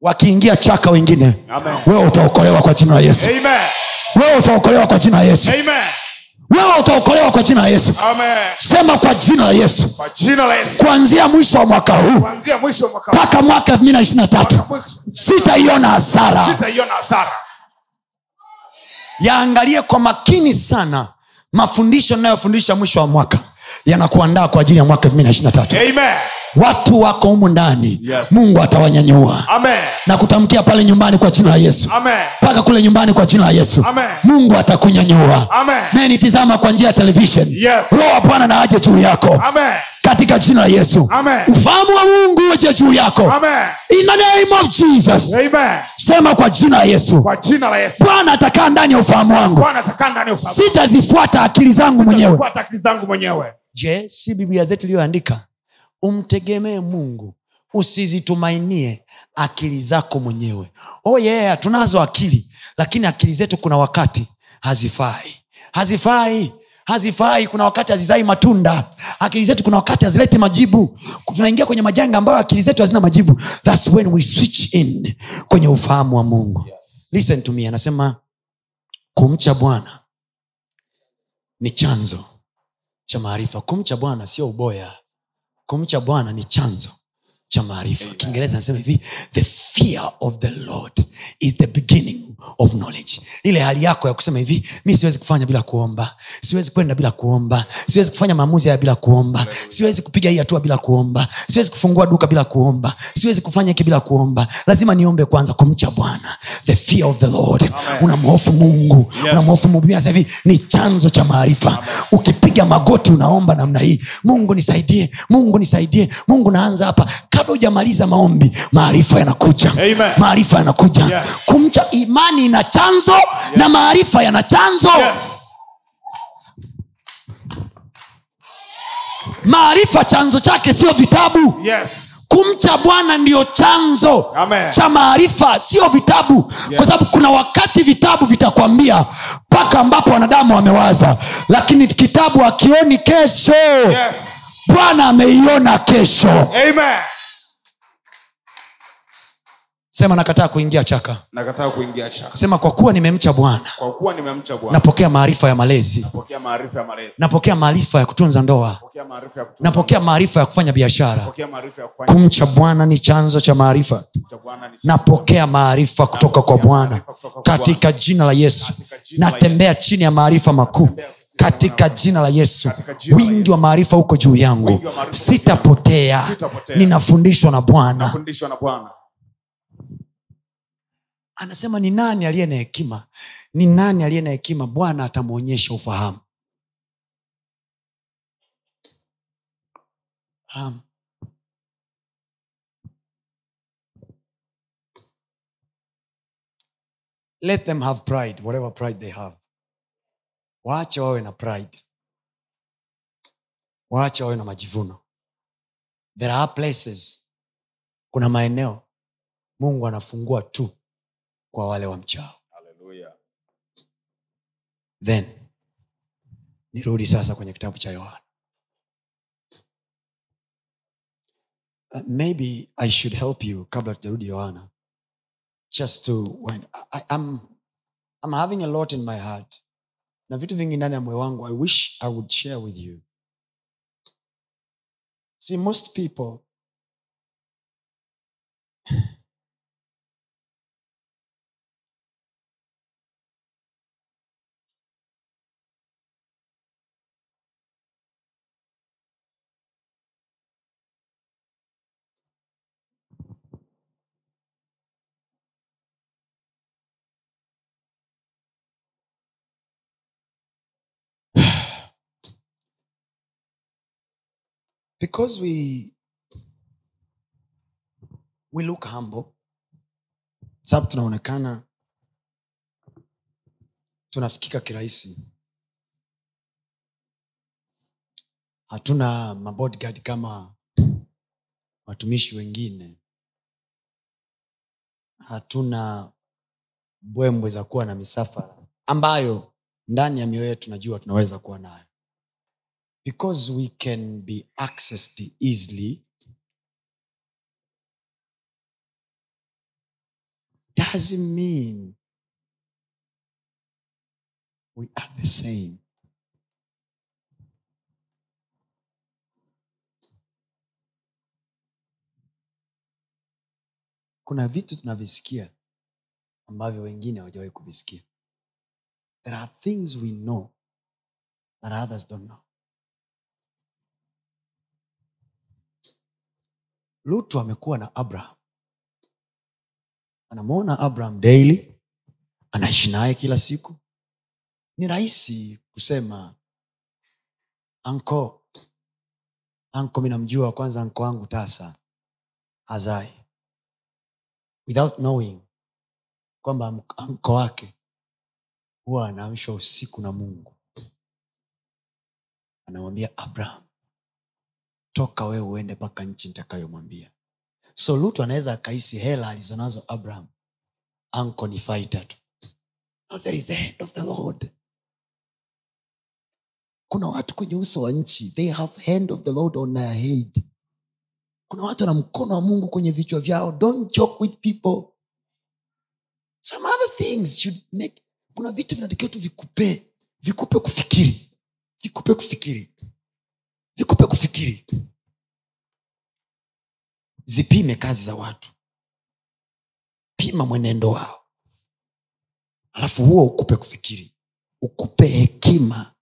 wakiingia chaka wengine Amen. wewe utaokolewa kwa jina la yesu wewe utaokolewa kwa jina la yesu Amen. Wewe utaokolewa kwa jina la yesu. Amen. sema kwa jina la yesu. Kuanzia mwisho wa mwaka huu. Mpaka mwaka elfu mbili na ishiri na tatu. Sitaiona hasara. Yaangalie kwa makini sana. Mafundisho ninayofundisha mwisho wa mwaka yanakuandaa kwa ajili ya mwaka elfu mbili na ishiri na tatu. Amen. Watu wako humu ndani Yes. mungu atawanyanyua na kutamkia pale nyumbani kwa jina la yesu mpaka kule nyumbani kwa jina la yesu Amen. mungu atakunyanyua Amen. nayenitizama kwa njia ya televishen Yes. roho wa bwana na aje juu yako Amen. katika jina la yesu Amen. ufahamu wa mungu uje juu yako Amen. in the name of jesus Amen. sema kwa jina la yesu Kwa jina la Yesu. bwana atakaa ndani ya ufahamu wangu sitazifuata akili zangu mwenyewe Fuata akili zangu mwenyewe. je si biblia zetu iliyoandika umtegemee mungu usizitumainie akili zako mwenyewe. Oh yeah tunazo akili lakini akili zetu kuna wakati hazifai. Hazifai hazifai. Kuna wakati hazizai matunda. Akili zetu kuna wakati hazileti majibu. Tunaingia kwenye majanga ambayo akili zetu hazina majibu. Thats when we switch in kwenye ufahamu wa mungu. Listen to me anasema kumcha bwana ni chanzo cha maarifa. Kumcha bwana sio uboya kumcha bwana ni chanzo cha maarifa. Kiingereza anasema hivi the fear of the lord is the beginning of knowledge. Ile hali yako ya kusema hivi mi siwezi kufanya bila kuomba. Siwezi kwenda bila kuomba. Siwezi kufanya maamuzi haya bila kuomba. Siwezi kupiga hii hatua bila kuomba. Siwezi kufungua duka bila kuomba. Siwezi kufanya hiki bila kuomba. Lazima niombe kwanza kumcha bwana. The fear of the lord. Unamhofu mungu. Yes. unamhofu mungu. Hivi ni chanzo cha maarifa. Ukipiga magoti unaomba namna hii. Mungu nisaidie. Mungu nisaidie. Mungu naanza hapa kabla hujamaliza maombi maarifa yanakuja maarifa yanakuja Yes. kumcha imani ina chanzo na maarifa yana chanzo Yes. maarifa chanzo chake sio vitabu Yes. kumcha bwana ndiyo chanzo Amen. cha maarifa sio vitabu Yes. kwa sababu kuna wakati vitabu vitakwambia mpaka ambapo wanadamu wamewaza lakini kitabu akioni kesho Yes. bwana ameiona kesho Amen. Sema nakataa kuingia chaka. Nakataa kuingia chaka. Sema kwa kuwa nimemcha bwana kwa kuwa nimemcha bwana napokea maarifa ya malezi. napokea maarifa ya malezi. Napokea maarifa ya kutunza ndoa. Napokea maarifa ya kutunza napokea maarifa ya kufanya biashara. Napokea maarifa ya kufanya kumcha bwana ni chanzo cha maarifa. Napokea maarifa kutoka kwa bwana. katika jina la yesu. Natembea chini ya maarifa makuu. Katika jina la yesu. Wingi wa maarifa huko juu yangu. Sitapotea. Ninafundishwa na Bwana anasema ni nani aliye na hekima? Ni nani aliye na hekima? Bwana atamwonyesha ufahamu. Um, let them have pride whatever pride they have. Waache wawe na pride. Waache wawe na majivuno. There are places kuna maeneo mungu anafungua tu kwa wale wa mchao. Then nirudi sasa kwenye kitabu cha yohana. Uh, maybe i should help you kabla tujarudi yohana. Just to when I, I'm, I'm having a lot in my heart. Na vitu vingi ndani ya moyo wangu i wish i would share with you. See most people because we we look humble sababu tunaonekana tunafikika kirahisi. Hatuna mabodyguard kama watumishi wengine. Hatuna mbwembwe za kuwa na misafara ambayo ndani ya mioyo yetu najua tunaweza kuwa nayo because we can be accessed easily doesn't mean we are the same. Kuna vitu tunavisikia ambavyo wengine hawajawahi kuvisikia. There are things we know that others don't know lutu amekuwa na abraham. Anamwona abraham daily anaishi naye kila siku. Ni rahisi kusema anko anko minamjua kwanza anko wangu tasa azai without knowing kwamba am- anko wake huwa anaamshwa usiku na mungu. Anamwambia abraham toka wewe uende mpaka nchi nitakayomwambia. So lutu anaweza akahisi hela alizonazo abraham anko ni faita kuna watu kwenye uso wa nchi they have hand of the lord on their head. Kuna watu wana mkono wa mungu kwenye vichwa vyao don't joke with people. Some other things should make kuna vitu vinatakiwa tu vikupe vikupe kufikiri vikupe kufikiri vikupe kufikiri. Zipime kazi za watu. Pima mwenendo wao. Alafu huo ukupe kufikiri. Ukupe hekima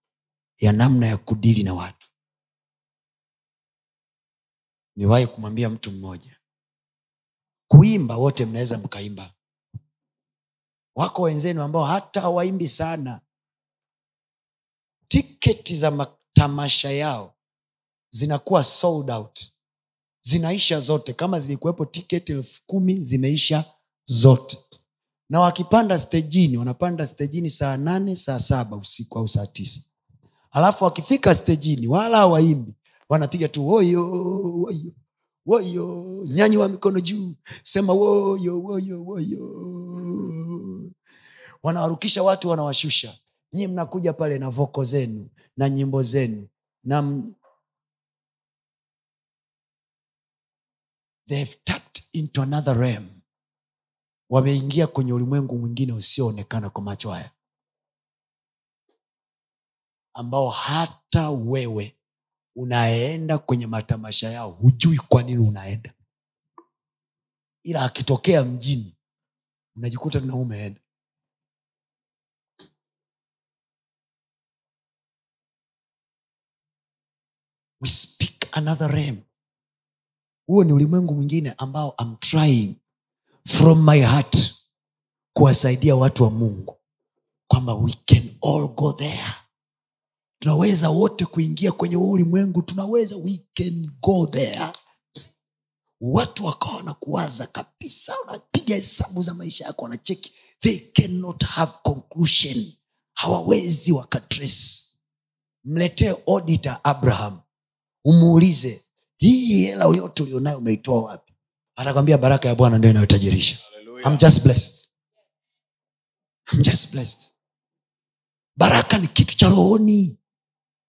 ya namna ya kudili na watu. Niwahi kumwambia mtu mmoja. Kuimba wote mnaweza mkaimba. Wako wenzenu ambao hata hawaimbi sana. Tiketi za matamasha yao zinakuwa sold out. Zinaisha zote. Kama zilikuwepo tiketi elfu kumi zimeisha zote. Na wakipanda stejini wanapanda stejini saa nane saa saba usiku au saa tisa. Alafu wakifika stejini wala hawaimbi. Wanapiga tu woyo woyo woyo nyanyi wa mikono juu. Sema woyo woyo woyo. Wanawarukisha watu wanawashusha. Nyii mnakuja pale na voko zenu na nyimbo zenu na they've tapped into another realm. Wameingia kwenye ulimwengu mwingine usioonekana kwa macho haya ambao hata wewe unaenda kwenye matamasha yao hujui kwa nini unaenda. Ila akitokea mjini unajikuta tuna umeenda. We speak another realm huo ni ulimwengu mwingine ambao I'm trying from my heart kuwasaidia watu wa mungu kwamba we can all go there. Tunaweza wote kuingia kwenye huu ulimwengu tunaweza we can go there. Watu wakawa wanakuwaza kuwaza kabisa wanapiga hesabu za maisha yako wanacheki. They cannot have conclusion. Hawawezi wakatres mletee auditor abraham umuulize hii hela yote ulionayo umeitoa wapi? Atakwambia baraka ya bwana ndio inayotajirisha I'm just blessed. I'm just blessed. baraka ni kitu cha rohoni.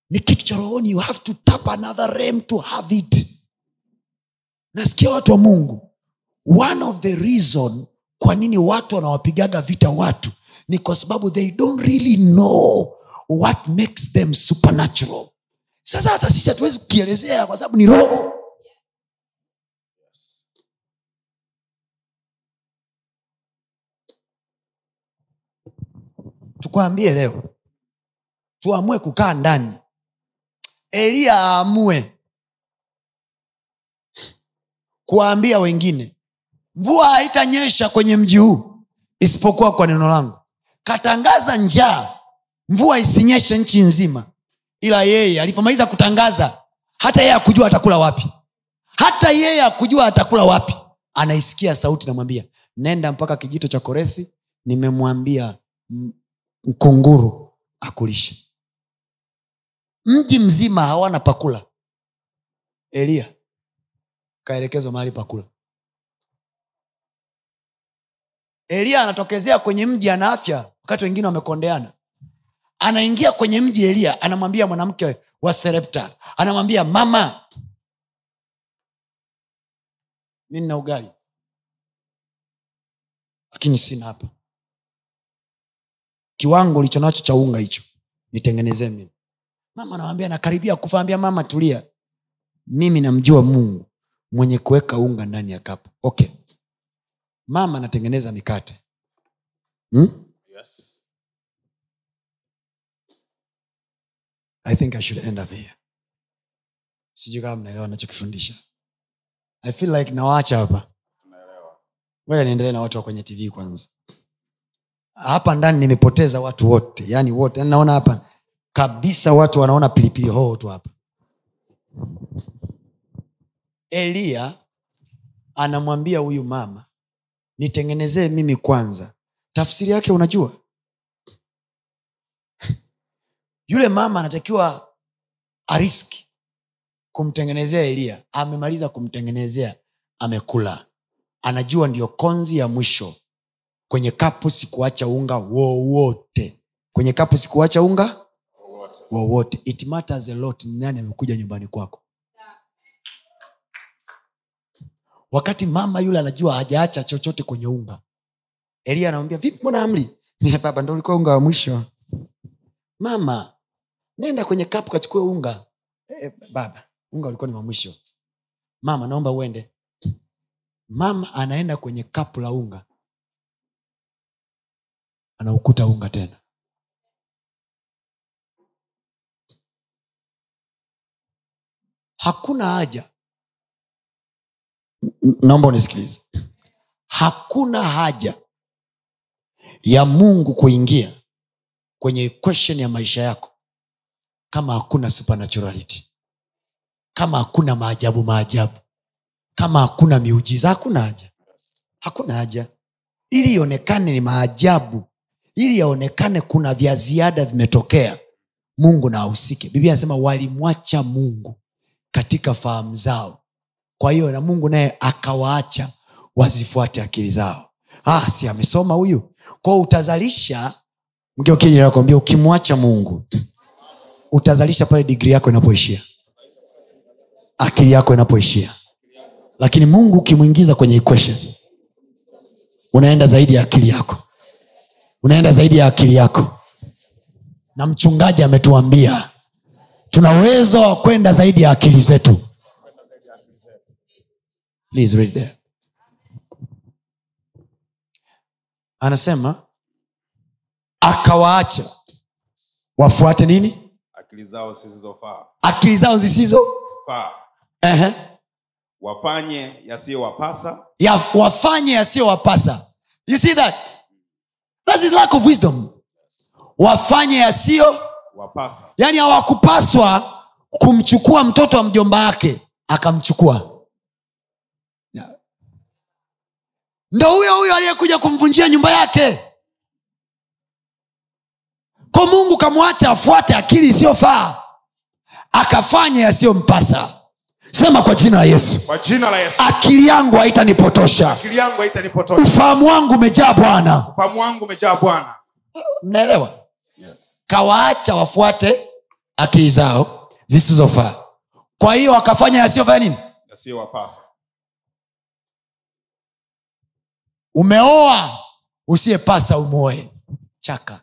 Ni kitu cha rohoni. You have to tap another realm to have it. Nasikia watu wa mungu. One of the reason kwa nini watu wanawapigaga vita watu ni kwa sababu they don't really know what makes them supernatural sasa hata sisi hatuwezi kukielezea kwa sababu ni roho. Tukwambie leo. Tuamue kukaa ndani. Eliya aamue. Kuwaambia wengine. Mvua haitanyesha kwenye mji huu isipokuwa kwa neno langu. Katangaza njaa. Mvua isinyeshe nchi nzima ila yeye alipomaliza kutangaza hata yeye akujua atakula wapi. Hata yeye akujua atakula wapi. Anaisikia sauti namwambia nenda mpaka kijito cha korethi nimemwambia mkunguru akulishe. Mji mzima hawana pakula eliya kaelekezwa mahali pakula eliya anatokezea kwenye mji ana afya wakati wengine wamekondeana anaingia kwenye mji eliya anamwambia mwanamke wa serepta anamwambia mama mi nina ugali lakini sina hapa. Kiwango ulicho nacho cha unga hicho nitengenezee mimi. Mama anamwambia nakaribia kufaambia mama tulia. Mimi namjua mungu mwenye kuweka unga ndani ya kapu. Okay. Mama anatengeneza mikate. Hmm? I think i should end up here. Sijui kama mnaelewa nachokifundisha i feel like nawacha hapa. Ngoja niendelee na watu wa kwenye tv kwanza. Hapa ndani nimepoteza watu wote yani wote. Yani naona hapa kabisa watu wanaona pilipili hoho tu hapa. Eliya anamwambia huyu mama nitengenezee mimi kwanza. Tafsiri yake unajua yule mama anatakiwa ariski kumtengenezea eliya amemaliza kumtengenezea amekula. Anajua ndiyo konzi ya mwisho. Kwenye kapu sikuacha unga wowote. Kwenye kapu sikuacha unga Wowote. wowote. It matters a lot ni nani amekuja nyumbani kwako. Wakati mama yule anajua hajaacha chochote kwenye unga elia anamwambia vipi mbona amri baba ndo ulikuwa unga wa mwisho. Mama nenda kwenye kapu kachukue unga. E, baba unga ulikuwa ni wa mwisho. Mama naomba uende. Mama anaenda kwenye kapu la unga. Anaukuta unga tena. Hakuna haja. Naomba unisikilize. Hakuna haja ya mungu kuingia kwenye equation ya maisha yako kama hakuna supernaturality kama hakuna maajabu maajabu kama hakuna miujiza hakuna haja. Hakuna haja. Ili ionekane ni maajabu ili yaonekane kuna vya ziada vimetokea mungu na ahusike. Biblia anasema walimwacha mungu katika fahamu zao. Kwa hiyo na mungu naye akawaacha wazifuate akili zao. Ah, si amesoma huyu? Kwao utazalisha mgeokiakwambia ukimwacha mungu utazalisha pale digri yako inapoishia. Akili yako inapoishia. Lakini mungu ukimwingiza kwenye equation unaenda zaidi ya akili yako. Unaenda zaidi ya akili yako. Na mchungaji ametuambia tuna uwezo wa kwenda zaidi ya akili zetu. Please read there. anasema akawaacha. Wafuate nini akili zao zisizofaa. Akili zao zisizo uh-huh. wafanye yasiyowapasa. Ya, wafanye yasiyowapasa. You see that? That is lack of wisdom. Wafanye yasiyo wapasa yani hawakupaswa kumchukua mtoto wa mjomba wake akamchukua. Ndo huyo huyo aliyekuja kumvunjia nyumba yake ko mungu kamwacha afuate akili isiyofaa akafanya yasiyompasa. Sema kwa jina la yesu. Kwa jina la yesu. Akili yangu haitanipotosha. Ufahamu wangu umejaa bwana. Mnaelewa? Yes. kawaacha wafuate akili zao zisizofaa. Kwa hiyo wakafanya yasiyofanya nini? Yasiyowapasa. Umeoa usiyepasa umoe chaka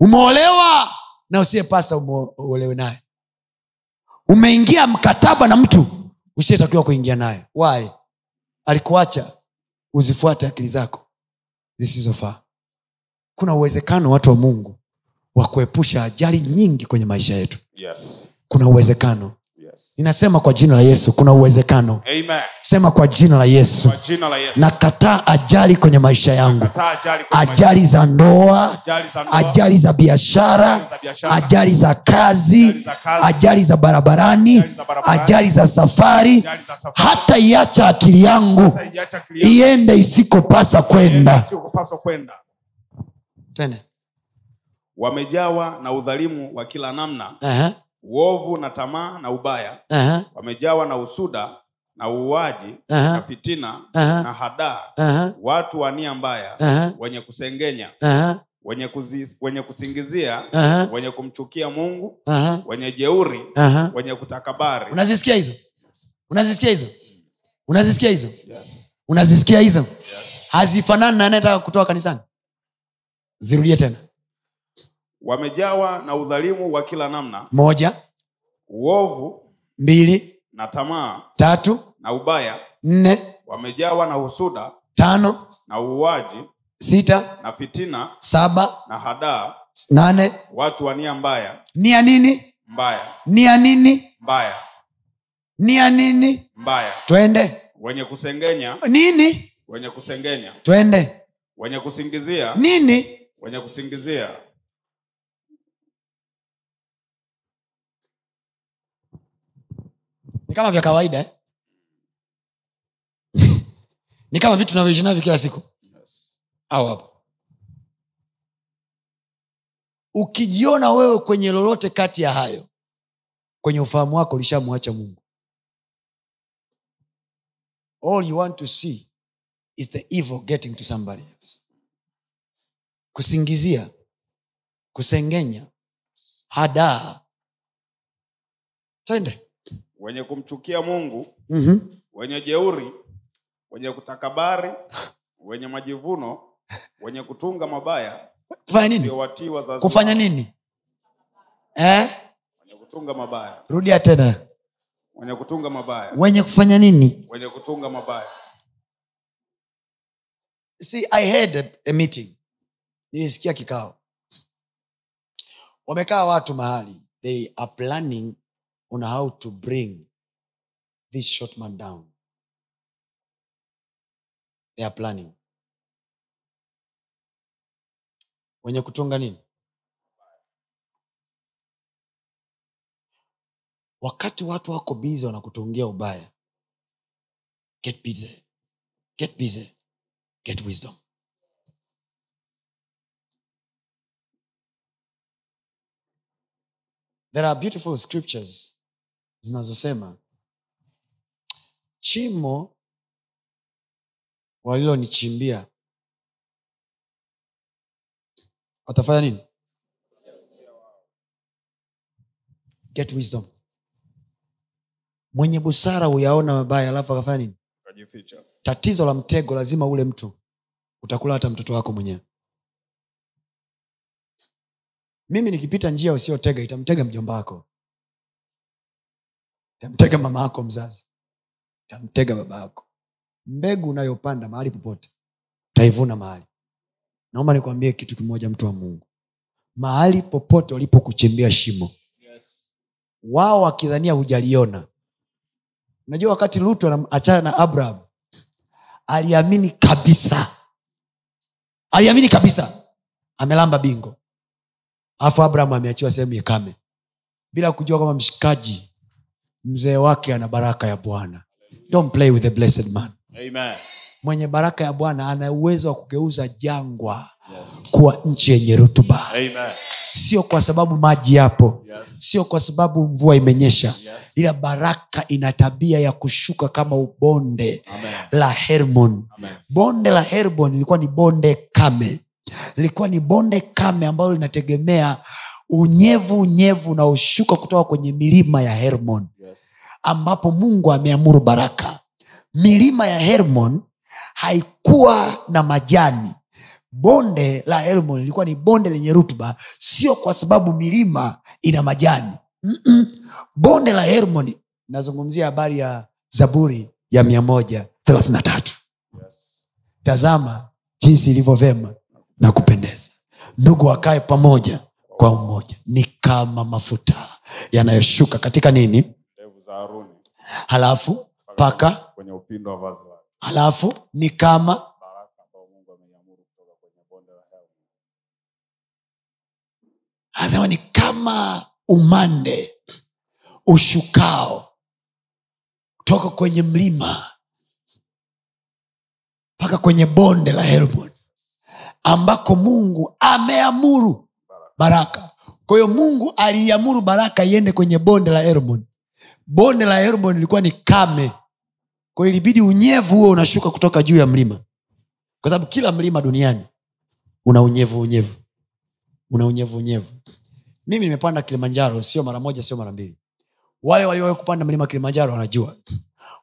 umeolewa na usiyepasa umeolewe naye umeingia mkataba na mtu usiyetakiwa kuingia naye why alikuacha uzifuate akili zako zisizofaa kuna uwezekano watu wa mungu wa kuepusha ajali nyingi kwenye maisha yetu Yes. kuna uwezekano. Ninasema kwa jina la yesu kuna uwezekano. Amen. sema kwa jina la yesu. Kwa jina la Yesu. nakataa ajali kwenye maisha yangu. Ajali ajali za ndoa ajali za ndoa, ajali za biashara ajali za kazi ajali za barabarani ajali za safari. Hata iacha akili yangu. Iende isikopasa kwenda. Wamejawa na udhalimu wa kila namna. Aha, uovu na tamaa na ubaya aha, wamejawa na usuda na uuaji Aha. na fitina Aha. na hadaa. Aha, watu wa nia mbaya aha, wenye kusengenya aha, wenye, kuzi, wenye kusingizia aha, wenye kumchukia mungu aha, wenye jeuri aha. wenye kutakabari. Unazisikia hizo? Unazisikia hizo? Unazisikia hizo? Yes. unazisikia hizo? Yes. hazifanani na anayetaka kutoa kanisani? Zirudie tena wamejawa na udhalimu wa kila namna. Moja. Uovu. Mbili. Na tamaa. Tatu. Na ubaya. Nne. Wamejawa na husuda. Tano. Na uuaji. Sita. Na fitina. Saba. Na hadaa. Nane. Watu wa nia mbaya. Nia nini? Mbaya. Nia nini? Mbaya. Nia nini? Mbaya. Twende. Wenye kusengenya. Nini? Wenye kusengenya. Twende. Wenye kusingizia. Nini? Wenye kusingizia ni kama vya kawaida eh? ni kama vitu tunavyoishi navyo kila siku. Au hapo. Ukijiona wewe kwenye lolote kati ya hayo kwenye ufahamu wako ulishamwacha mungu. All you want to see is the evil getting to somebody else. Kusingizia kusengenya hadaa. Twende wenye kumchukia mungu mm-hmm. wenye jeuri wenye kutakabari wenye majivuno wenye kutunga mabaya kufanya nini? siowatii wazazi kufanya nini? Eh? wenye kutunga mabaya. Rudia tena. Wenye kutunga mabaya. Wenye kufanya nini? Wenye kutunga mabaya. See i had a, a meeting. Nilisikia kikao. Wamekaa watu mahali. They are planning on how to bring this short man down. They are planning. Wenye kutunga nini? Wakati watu wako bizi wanakutungia ubaya get busy. Get busy. Get wisdom. There are beautiful scriptures zinazosema chimo walilonichimbia. Watafanya nini? Get wisdom. Mwenye busara huyaona mabaya alafu akafanya nini? Kajificha tatizo la mtego lazima ule mtu utakula hata mtoto wako mwenyewe. Mimi nikipita njia usiotega itamtega mjomba wako itamtega mama yako mzazi. Tamtega baba yako. Mbegu unayopanda mahali popote utaivuna mahali. Naomba nikwambie kitu kimoja mtu wa mungu. Mahali popote walipokuchimbia shimo wao wakidhania hujaliona. Unajua wakati lutu anaachana na abraham aliamini kabisa. Aliamini kabisa. Amelamba bingo. Alafu abraham ameachiwa sehemu ikame. Bila kujua kama mshikaji mzee wake ana baraka ya bwana don't play with the blessed man Amen. mwenye baraka ya bwana ana uwezo wa kugeuza jangwa Yes. kuwa nchi yenye rutuba Amen. sio kwa sababu maji yapo Yes. sio kwa sababu mvua imenyesha Yes. ila baraka ina tabia ya kushuka kama ubonde Amen. la hermon Amen. bonde la hermon lilikuwa ni bonde kame lilikuwa ni bonde kame ambalo linategemea unyevu unyevu unaoshuka kutoka kwenye milima ya hermon. Ambapo mungu ameamuru baraka. Milima ya hermon haikuwa na majani. Bonde la hermon lilikuwa ni bonde lenye rutuba sio kwa sababu milima ina majani. Mm-mm. bonde la hermon nazungumzia habari ya zaburi ya mia moja thelathini tatu. Yes. tazama jinsi ilivyo na kupendeza. Ndugu wakae pamoja kwa umoja. Ni kama mafuta yanayoshuka katika nini haruni halafu paka kwenye upindo wa vazi lake. Halafu ni kama. Baraka ambao mungu ameiamuru kutoka kwenye bonde la hela anasema ni kama umande ushukao kutoka kwenye mlima mpaka kwenye bonde la helbon ambako mungu ameamuru baraka. kwa hiyo mungu aliamuru baraka iende kwenye bonde la helbon bonde la helbon lilikuwa ni kame. Kwa ilibidi unyevu huo unashuka kutoka juu ya mlima. Kwa sababu kila mlima duniani una unyevu unyevu. Una unyevu unyevu. Mimi nimepanda kilimanjaro sio mara moja sio mara mbili. Wale waliowahi kupanda mlima kilimanjaro wanajua.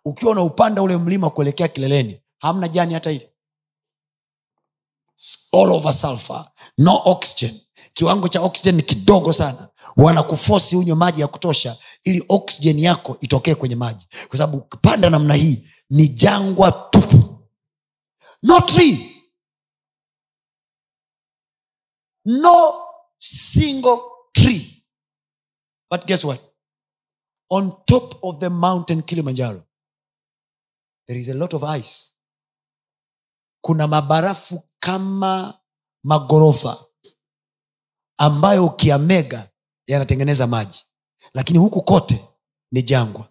Ukiwa unaupanda ule mlima kuelekea kileleni hamna jani hata ile. All over sulfur. No oxygen. Kiwango cha oxygen ni kidogo sana wanakufosi unywe maji ya kutosha ili oksijeni yako itokee kwenye maji. Kwa sababu ukipanda namna hii ni jangwa tupu. No tree no single tree. But guess what? On top of the mountain kilimanjaro there is a lot of ice. Kuna mabarafu kama magorofa ambayo ukiamega yanatengeneza maji. Lakini huku kote ni jangwa.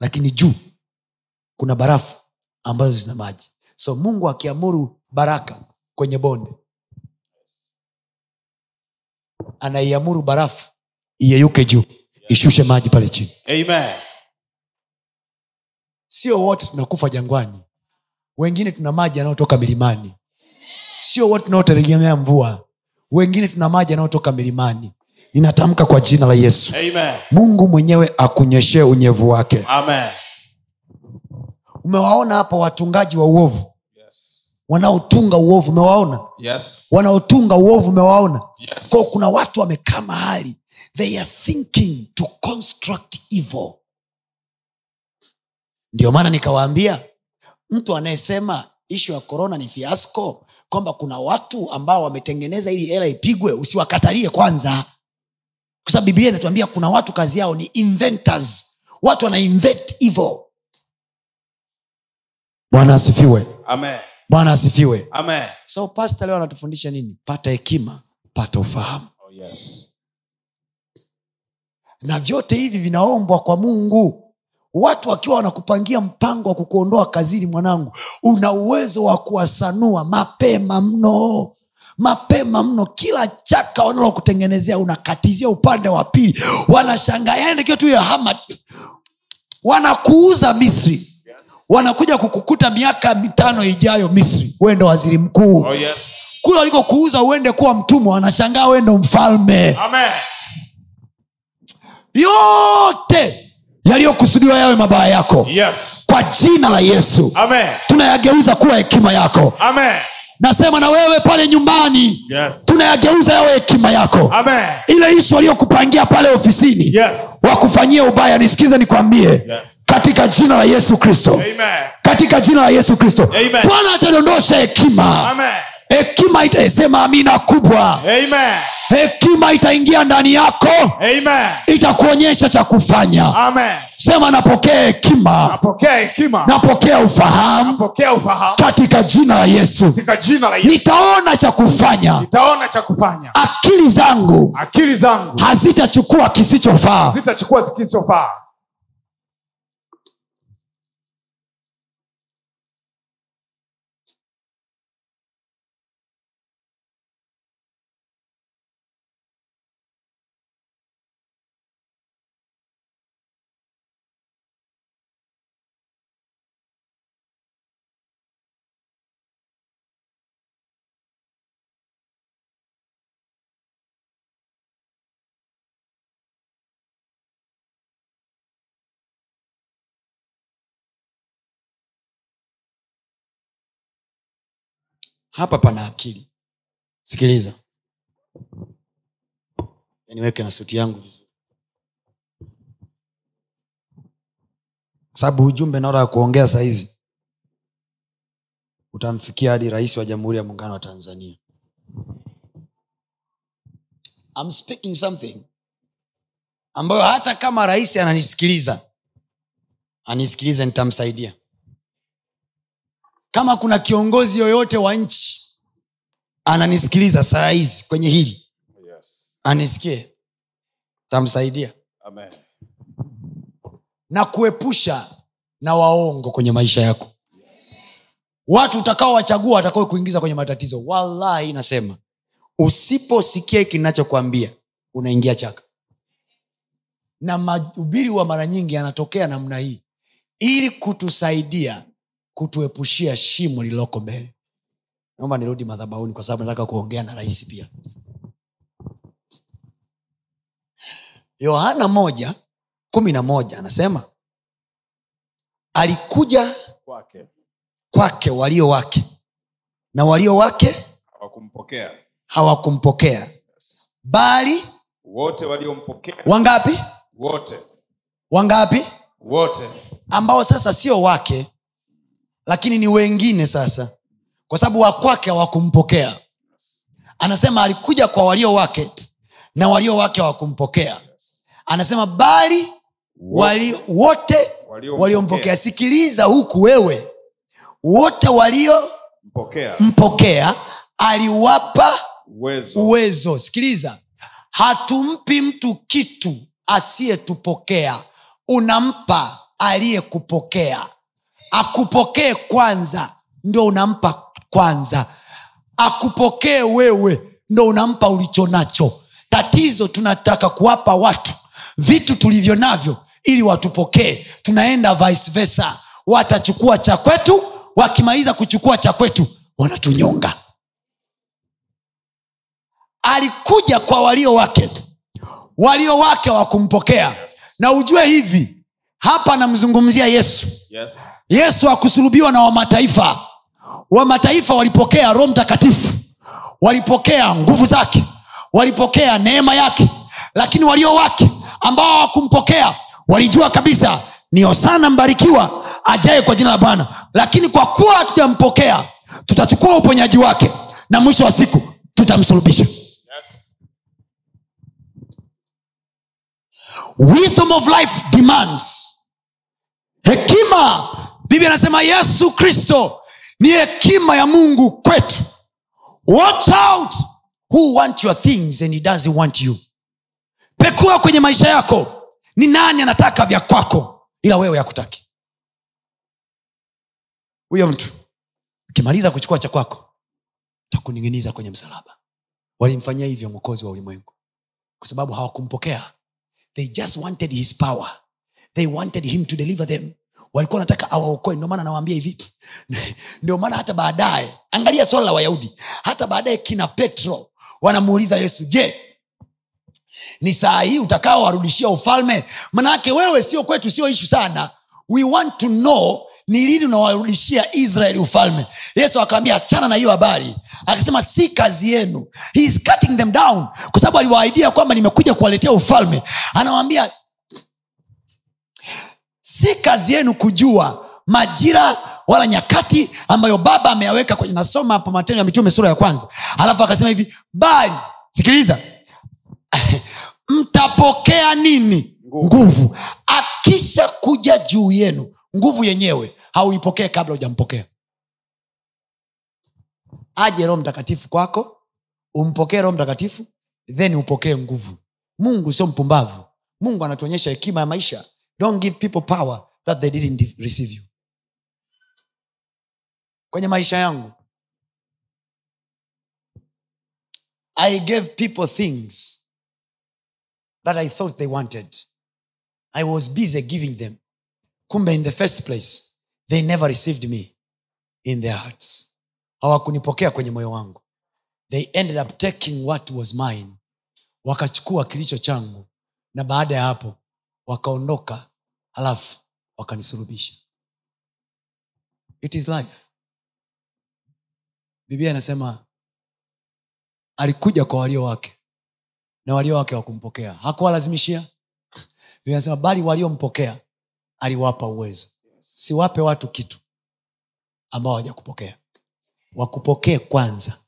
Lakini juu kuna barafu ambazo zina maji. So mungu akiamuru baraka kwenye bonde anaiamuru barafu iyeyuke juu ishushe maji pale chini. Amen. Sio wote tunakufa jangwani. Wengine tuna maji yanayotoka milimani. Sio wote tunaotegemea mvua. Wengine tuna maji yanayotoka milimani ninatamka kwa jina la yesu. Amen. Mungu mwenyewe akunyeshee unyevu wake. Amen. Umewaona hapa watungaji wa uovu? Yes. Wanaotunga uovu umewaona? Yes. Wanaotunga uovu umewaona? Yes. Kwao kuna watu wamekaa mahali they are thinking to construct evil. Ndio maana nikawaambia mtu anayesema ishu ya korona ni fiasco kwamba kuna watu ambao wametengeneza ili hela ipigwe usiwakatalie kwanza kwa sababu biblia inatuambia kuna watu kazi yao ni inventors. Watu wana invent evil. Bwana asifiwe. Bwana asifiwe. Amen. So pasta leo anatufundisha nini? Pata hekima pata ufahamu. Oh yes. Na vyote hivi vinaombwa kwa mungu. Watu wakiwa wanakupangia mpango wa kukuondoa kazini mwanangu una uwezo wa kuwasanua mapema mno mapema mno kila chaka wanalokutengenezea unakatizia upande wa pili. Wanashangaa yani tu ya wanakuuza misri. Wanakuja kukukuta miaka mitano ijayo misri. Wewe ndo waziri mkuu. Oh yes. Kule walikokuuza uende kuwa mtumwa wanashangaa wewe ndo mfalme. Amen. Yote yaliyokusudiwa yawe mabaya yako. Yes. Kwa jina la yesu. Amen. Tunayageuza kuwa hekima yako. Amen nasema na wewe pale nyumbani yes. tunayageuza yawe hekima yako. Amen. Ile ishu aliyokupangia pale ofisini yes. wakufanyia ubaya nisikize nikwambie. Yes. Katika jina la yesu kristo. Katika jina la yesu kristo. Bwana atadondosha hekima. Hekima itasema amina kubwa. Amen. Hekima itaingia ndani yako. Itakuonyesha cha kufanya. Amen sema napokea hekima. Napokea ufahamu. Napokea ufahamu. Katika jina la yesu. Jina la yesu. Nitaona cha kufanya. Akili zangu zangu. hazitachukua kisichofaa hapa pana akili. Sikiliza. Niweke na suti yangu vizuri. Kwa sababu ujumbe naotaka kuongea sahizi utamfikia hadi rais wa jamhuri ya muungano wa tanzania. I'm speaking something ambayo hata kama rais ananisikiliza anisikilize nitamsaidia kama kuna kiongozi yoyote wa nchi ananisikiliza saa hizi kwenye hili. Yes. anisikie. Tamsaidia. Amen. na kuepusha na waongo kwenye maisha yako. Watu utakaowachagua watakao kuingiza kwenye matatizo wallahi nasema usiposikia hiki ninachokwambia unaingia chaka. Na mahubiri wa mara nyingi yanatokea namna hii. Ili kutusaidia kutuepushia shimo lililoko mbele. Naomba nirudi madhabauni kwa sababu nataka kuongea na rais pia. Yohana moja kumi na moja anasema alikuja Kwake. kwake walio wake na walio wake hawakumpokea. hawakumpokea. Bali wote waliompokea. wangapi? Wote. Wangapi? Wote. Ambao sasa sio wake lakini ni wengine sasa. Kwa sababu wakwake hawakumpokea. Anasema alikuja kwa walio wake na walio wake hawakumpokea. Anasema bali wali, wote Waliompokea. sikiliza huku wewe. Wote waliompokea mpokea aliwapa uwezo. uwezo. Sikiliza. Hatumpi mtu kitu asiyetupokea. Unampa aliyekupokea akupokee kwanza ndo unampa kwanza. Akupokee wewe ndo unampa ulicho nacho. Tatizo tunataka kuwapa watu vitu tulivyo navyo ili watupokee. Tunaenda vice versa. Watachukua cha kwetu wakimaliza kuchukua cha kwetu wanatunyonga. Alikuja kwa walio wake walio wake wakumpokea na ujue hivi hapa namzungumzia yesu. Yes. Yesu akusulubiwa na wamataifa. Wamataifa walipokea roho mtakatifu. Walipokea nguvu zake. Walipokea neema yake. Lakini walio wake ambao hawakumpokea walijua kabisa ni hosana mbarikiwa ajaye kwa jina la bwana. Lakini kwa kuwa hatujampokea tutachukua uponyaji wake na mwisho wa siku tutamsulubisha. Yes. Wisdom of life demands hekima biblia anasema yesu kristo ni hekima ya mungu kwetu. Watch out who want your things and he doesn't want you. Pekua kwenye maisha yako ni nani anataka vya kwako ila wewe yakutaki huyo mtu ukimaliza kuchukua cha kwako takuning'iniza kwenye msalaba. Walimfanyia hivyo mwokozi wa ulimwengu. Kwa sababu hawakumpokea. They just wanted his power they wanted him to deliver them. Walikuwa wanataka awaokoe. Ndio maana anawaambia hivi. Ndio maana hata baadaye angalia swala la wayahudi. Hata baadaye kina petro wanamuuliza yesu je ni saa hii utakaowarudishia ufalme? Manake wewe sio kwetu sio ishu sana. We want to know ni lini unawarudishia israeli ufalme. Yesu akawambia achana na hiyo habari. Akasema si kazi yenu. He is cutting them down. Kwa sababu aliwaahidia kwamba nimekuja kuwaletea ufalme. Anawambia si kazi yenu kujua majira wala nyakati ambayo baba ameyaweka kwenye nasoma hapo matendo ya mitume sura ya kwanza. Alafu akasema hivi bali sikiliza mtapokea nini? Nguvu. nguvu. Akisha kuja juu yenu nguvu yenyewe hauipokee kabla hujampokea. Aje roho mtakatifu kwako umpokee roho mtakatifu then upokee nguvu. Mungu sio mpumbavu. Mungu anatuonyesha hekima ya maisha don't give people power that they didn't receive you. Kwenye maisha yangu i gave people things that i thought they wanted. I was busy giving them. Kumbe in the first place they never received me in their hearts. Hawakunipokea kwenye moyo wangu. They ended up taking what was mine. Wakachukua kilicho changu. Na baada ya hapo wakaondoka halafu wakanisurubisha it is life. Biblia inasema alikuja kwa walio wake na walio wake wakumpokea hakuwalazimishia. Biblia inasema bali waliompokea aliwapa uwezo. Siwape watu kitu ambao hawajakupokea. Wakupokee kwanza.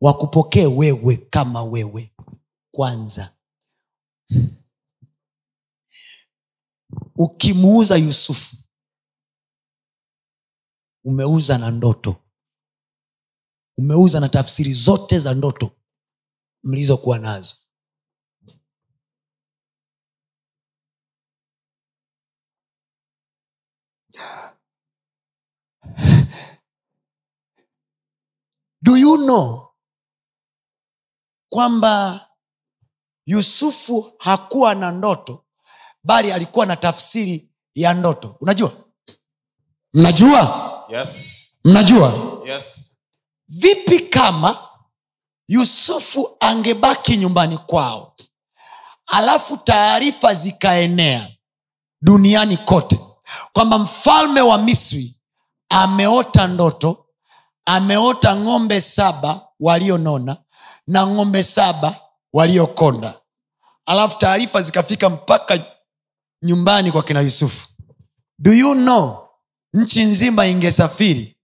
Wakupokee wewe kama wewe. Kwanza ukimuuza yusufu umeuza na ndoto. Umeuza na tafsiri zote za ndoto mlizokuwa nazo. Do you know kwamba yusufu hakuwa na ndoto bali alikuwa na tafsiri ya ndoto. Unajua? Mnajua? Yes. mnajua? Yes. vipi kama yusufu angebaki nyumbani kwao alafu taarifa zikaenea duniani kote kwamba mfalme wa misri ameota ndoto ameota ng'ombe saba walionona na ng'ombe saba waliokonda. Alafu taarifa zikafika mpaka nyumbani kwa kina yusufu. Do you know nchi nzima ingesafiri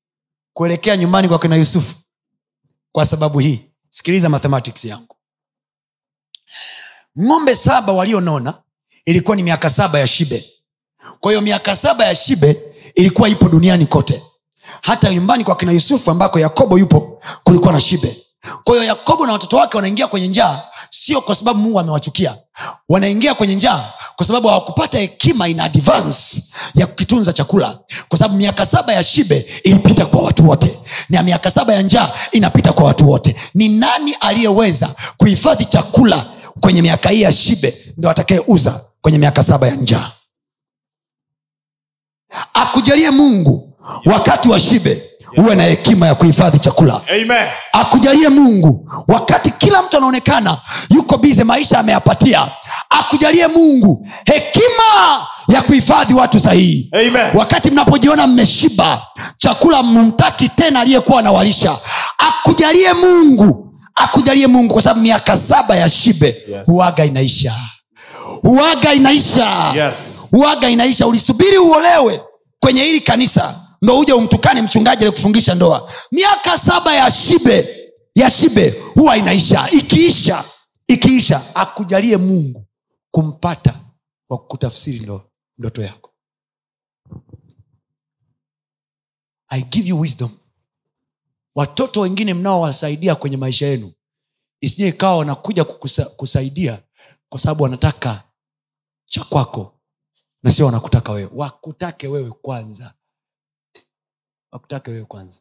kuelekea nyumbani kwa kina yusufu? Kwa sababu hii sikiliza mathematics yangu. Ng'ombe saba walionona ilikuwa ni miaka saba ya shibe. Kwa hiyo miaka saba ya shibe ilikuwa ipo duniani kote. Hata nyumbani kwa kina yusufu ambako yakobo yupo kulikuwa na shibe. Kwa hiyo yakobo na watoto wake wanaingia kwenye njaa sio kwa sababu mungu amewachukia. Wanaingia kwenye njaa kwa sababu hawakupata hekima in advance ya kukitunza chakula. Kwa sababu miaka saba ya shibe ilipita kwa watu wote. Na miaka saba ya njaa inapita kwa watu wote. Ni nani aliyeweza kuhifadhi chakula kwenye miaka hii ya shibe ndo atakayeuza kwenye miaka saba ya njaa? Akujalie mungu wakati wa shibe uwe na hekima ya kuhifadhi chakula. Amen. akujalie mungu. Wakati kila mtu anaonekana yuko bize maisha ameyapatia akujalie mungu hekima ya kuhifadhi watu sahihi. Wakati mnapojiona mmeshiba chakula mumtaki tena aliyekuwa anawalisha. Akujalie mungu. Akujalie mungu kwa sababu miaka saba ya shibe Yes. huaga inaisha. Huaga inaisha. Yes. huaga inaisha. Ulisubiri uolewe kwenye hili kanisa ndo uje umtukane mchungaji alikufungisha ndoa. Miaka saba ya shibe ya shibe huwa inaisha. Ikiisha ikiisha akujalie mungu kumpata wa kutafsiri ndo, ndoto yako. I give you wisdom. Watoto wengine mnaowasaidia kwenye maisha yenu isije ikawa wanakuja kukusa, kusaidia kwa sababu wanataka cha kwako na sio wanakutaka wewe. Wakutake wewe kwanza wakutake wewe kwanza.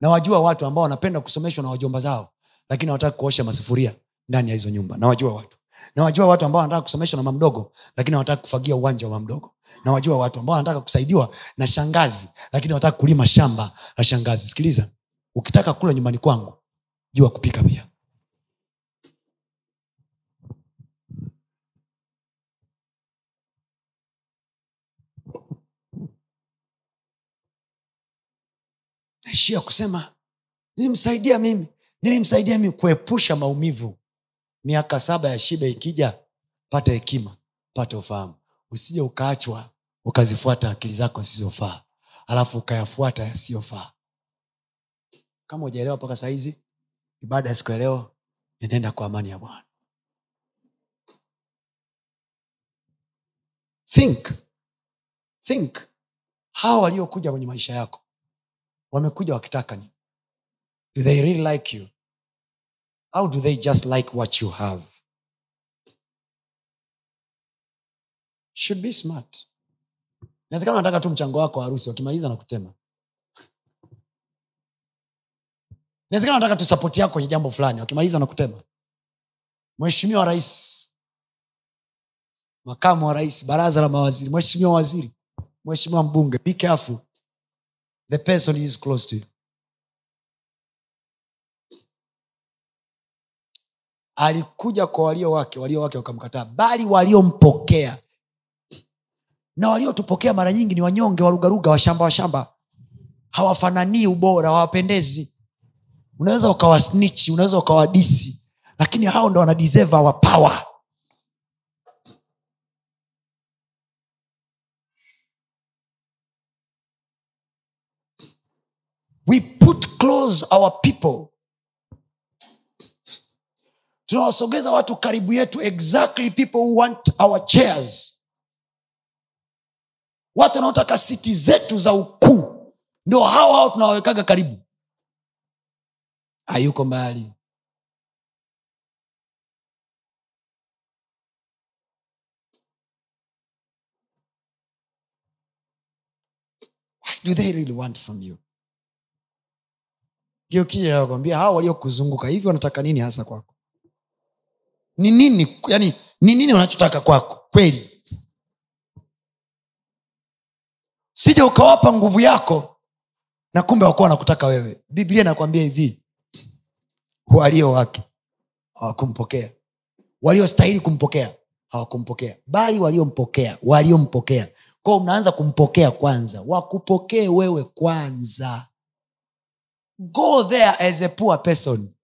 Na wajua watu ambao wanapenda kusomeshwa na wajomba zao lakini hawataki kuosha masufuria ndani ya hizo nyumba. Nawajua watu. Nawajua watu ambao wanataka kusomeshwa na mamdogo lakini hawataki kufagia uwanja wa mamdogo. Nawajua watu ambao wanataka kusaidiwa na shangazi lakini hawataki kulima shamba la shangazi. Sikiliza ukitaka kula nyumbani kwangu jua kupika pia naishia kusema nilimsaidia mimi nilimsaidia mimi kuepusha maumivu. Miaka saba ya shiba ikija pata hekima pata ufahamu. Usije ukaachwa ukazifuata akili zako zisizofaa alafu ukayafuata yasiyofaa. Kama ujaelewa mpaka sahizi ibada ya siku ya leo inaenda kwa amani ya bwana. Think. Think. Hawa waliokuja kwenye maisha yako wamekuja wakitaka nini do they really like you? Au do they just like what you have? Should be smart. Inawezekana wanataka tu mchango wako wa harusi wakimaliza na kutema. Inawezekana wanataka tu sapoti yako kwenye jambo fulani wakimaliza na kutema. Mheshimiwa rais makamu wa rais baraza la mawaziri mheshimiwa waziri mheshimiwa mbunge be careful the person is close to alikuja kwa walio wake walio wake wakamkataa bali waliompokea. Na waliotupokea mara nyingi ni wanyonge warugaruga washamba washamba. Hawafananii ubora hawapendezi. Unaweza ukawasnichi unaweza ukawadisi lakini hao ndo wanadeserve our power we put close our people. Tunawasogeza watu karibu yetu exactly people who want our chairs. Watu wanaotaka siti zetu za ukuu ndio hao hao tunawawekaga karibu. Hayuko mbali. Why do they really want from you hiyo kile nakwambia hao waliokuzunguka hivi wanataka nini hasa kwako? Ni nini yani ni nini wanachotaka kwako kweli? Sija ukawapa nguvu yako na kumbe wakuwa wanakutaka wewe. Biblia inakwambia hivi walio wake hawakumpokea. Waliostahili kumpokea hawakumpokea bali waliompokea waliompokea. Kwao mnaanza kumpokea kwanza. Wakupokee wewe kwanza go there as a poor person.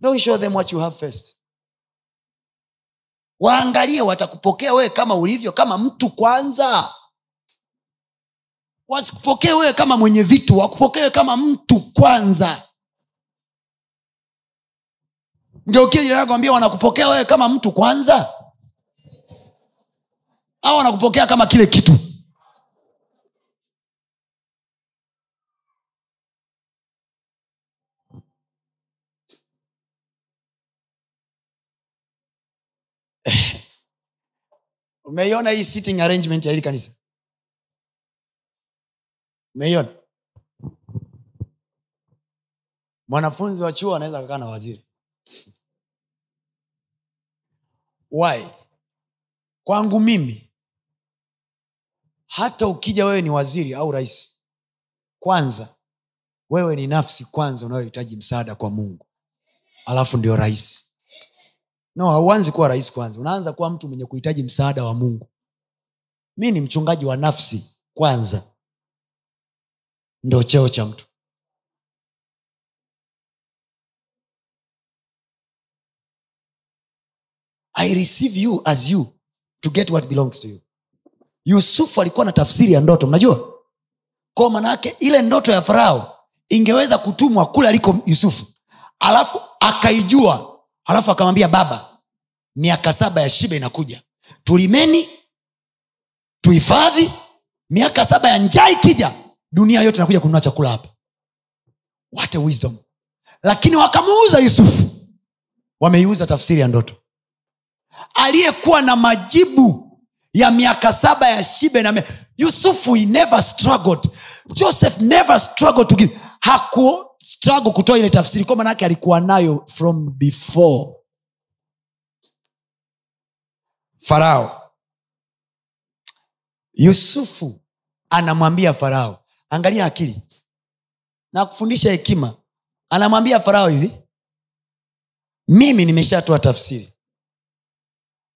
Don't show them what you have first. Waangalie watakupokea wewe kama ulivyo kama mtu kwanza. Wasikupokee wewe kama mwenye vitu wakupokee kama mtu kwanza. Ngeukiakwambia wanakupokea wewe kama mtu kwanza. Au wanakupokea kama kile kitu umeiona hii sitting arrangement ya hili kanisa? Umeiona? Mwanafunzi wa chuo anaweza kakaa na waziri. Why? Kwangu mimi hata ukija wewe ni waziri au rais kwanza wewe ni nafsi kwanza unayohitaji msaada kwa mungu. Alafu ndio rais no hauanzi kuwa rais kwanza. Unaanza kuwa mtu mwenye kuhitaji msaada wa mungu. Mi ni mchungaji wa nafsi kwanza. Ndo cheo cha mtu. I receive you as you to get what belongs to you. Yusufu alikuwa na tafsiri ya ndoto mnajua? Kwao manaake ile ndoto ya farao ingeweza kutumwa kule aliko yusufu. Alafu akaijua alafu akamwambia baba miaka saba ya shibe inakuja. Tulimeni tuhifadhi miaka saba ya njaa ikija dunia yote inakuja kununua chakula hapa. What a wisdom. Lakini wakamuuza yusufu. Wameiuza tafsiri ya ndoto. Aliyekuwa na majibu ya miaka saba ya shibe na me... yusufu he never struggled. Joseph never struggled to give. Haku struggle kutoa ile tafsiri kwa maanaake alikuwa nayo from before. Farao. Yusufu anamwambia farao. Angalia akili. Na kufundisha hekima. Anamwambia farao hivi mimi nimeshatoa tafsiri.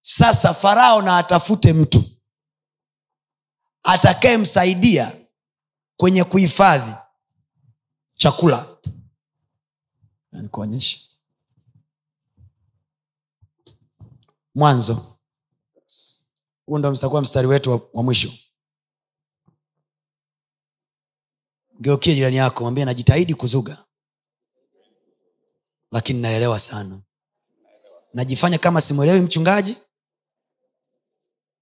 Sasa farao na atafute mtu atakayemsaidia kwenye kuhifadhi chakula. Nikuonyesha mwanzo. Huu ndo mtakuwa mstari wetu wa, wa mwisho. Geukie jirani yako mwambie najitahidi kuzuga. Lakini naelewa sana. Najifanya kama simwelewi mchungaji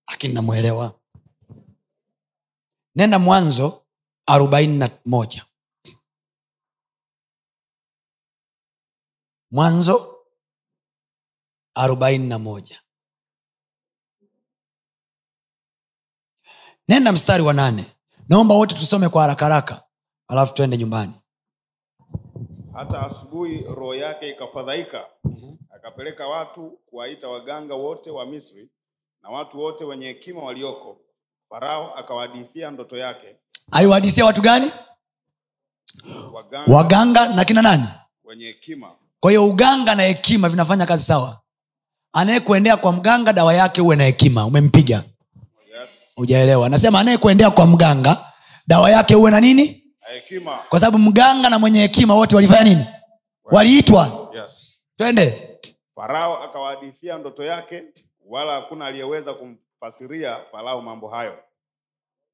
lakini namwelewa nenda mwanzo arobaini na moja mwanzo arobaini na moja. Nenda mstari wa nane. Naomba wote tusome kwa haraka haraka alafu tuende nyumbani. Hata asubuhi roho yake ikafadhaika akapeleka watu kuwaita waganga wote wa misri na watu wote wenye hekima walioko. Farao akawahadithia ndoto yake. Aliwahadithia watu gani? Waganga waganga na kina nani? wenye hekima kwa hiyo uganga na hekima vinafanya kazi sawa. Anayekuendea kwa mganga dawa yake uwe na hekima. Umempiga? Yes. Ujaelewa nasema anayekuendea kwa mganga dawa yake uwe na nini? Hekima. Kwa sababu mganga na mwenye hekima wote walifanya nini? Waliitwa. Yes. Twende. Farao akawahadithia ndoto yake wala hakuna aliyeweza kumfasiria farao mambo hayo.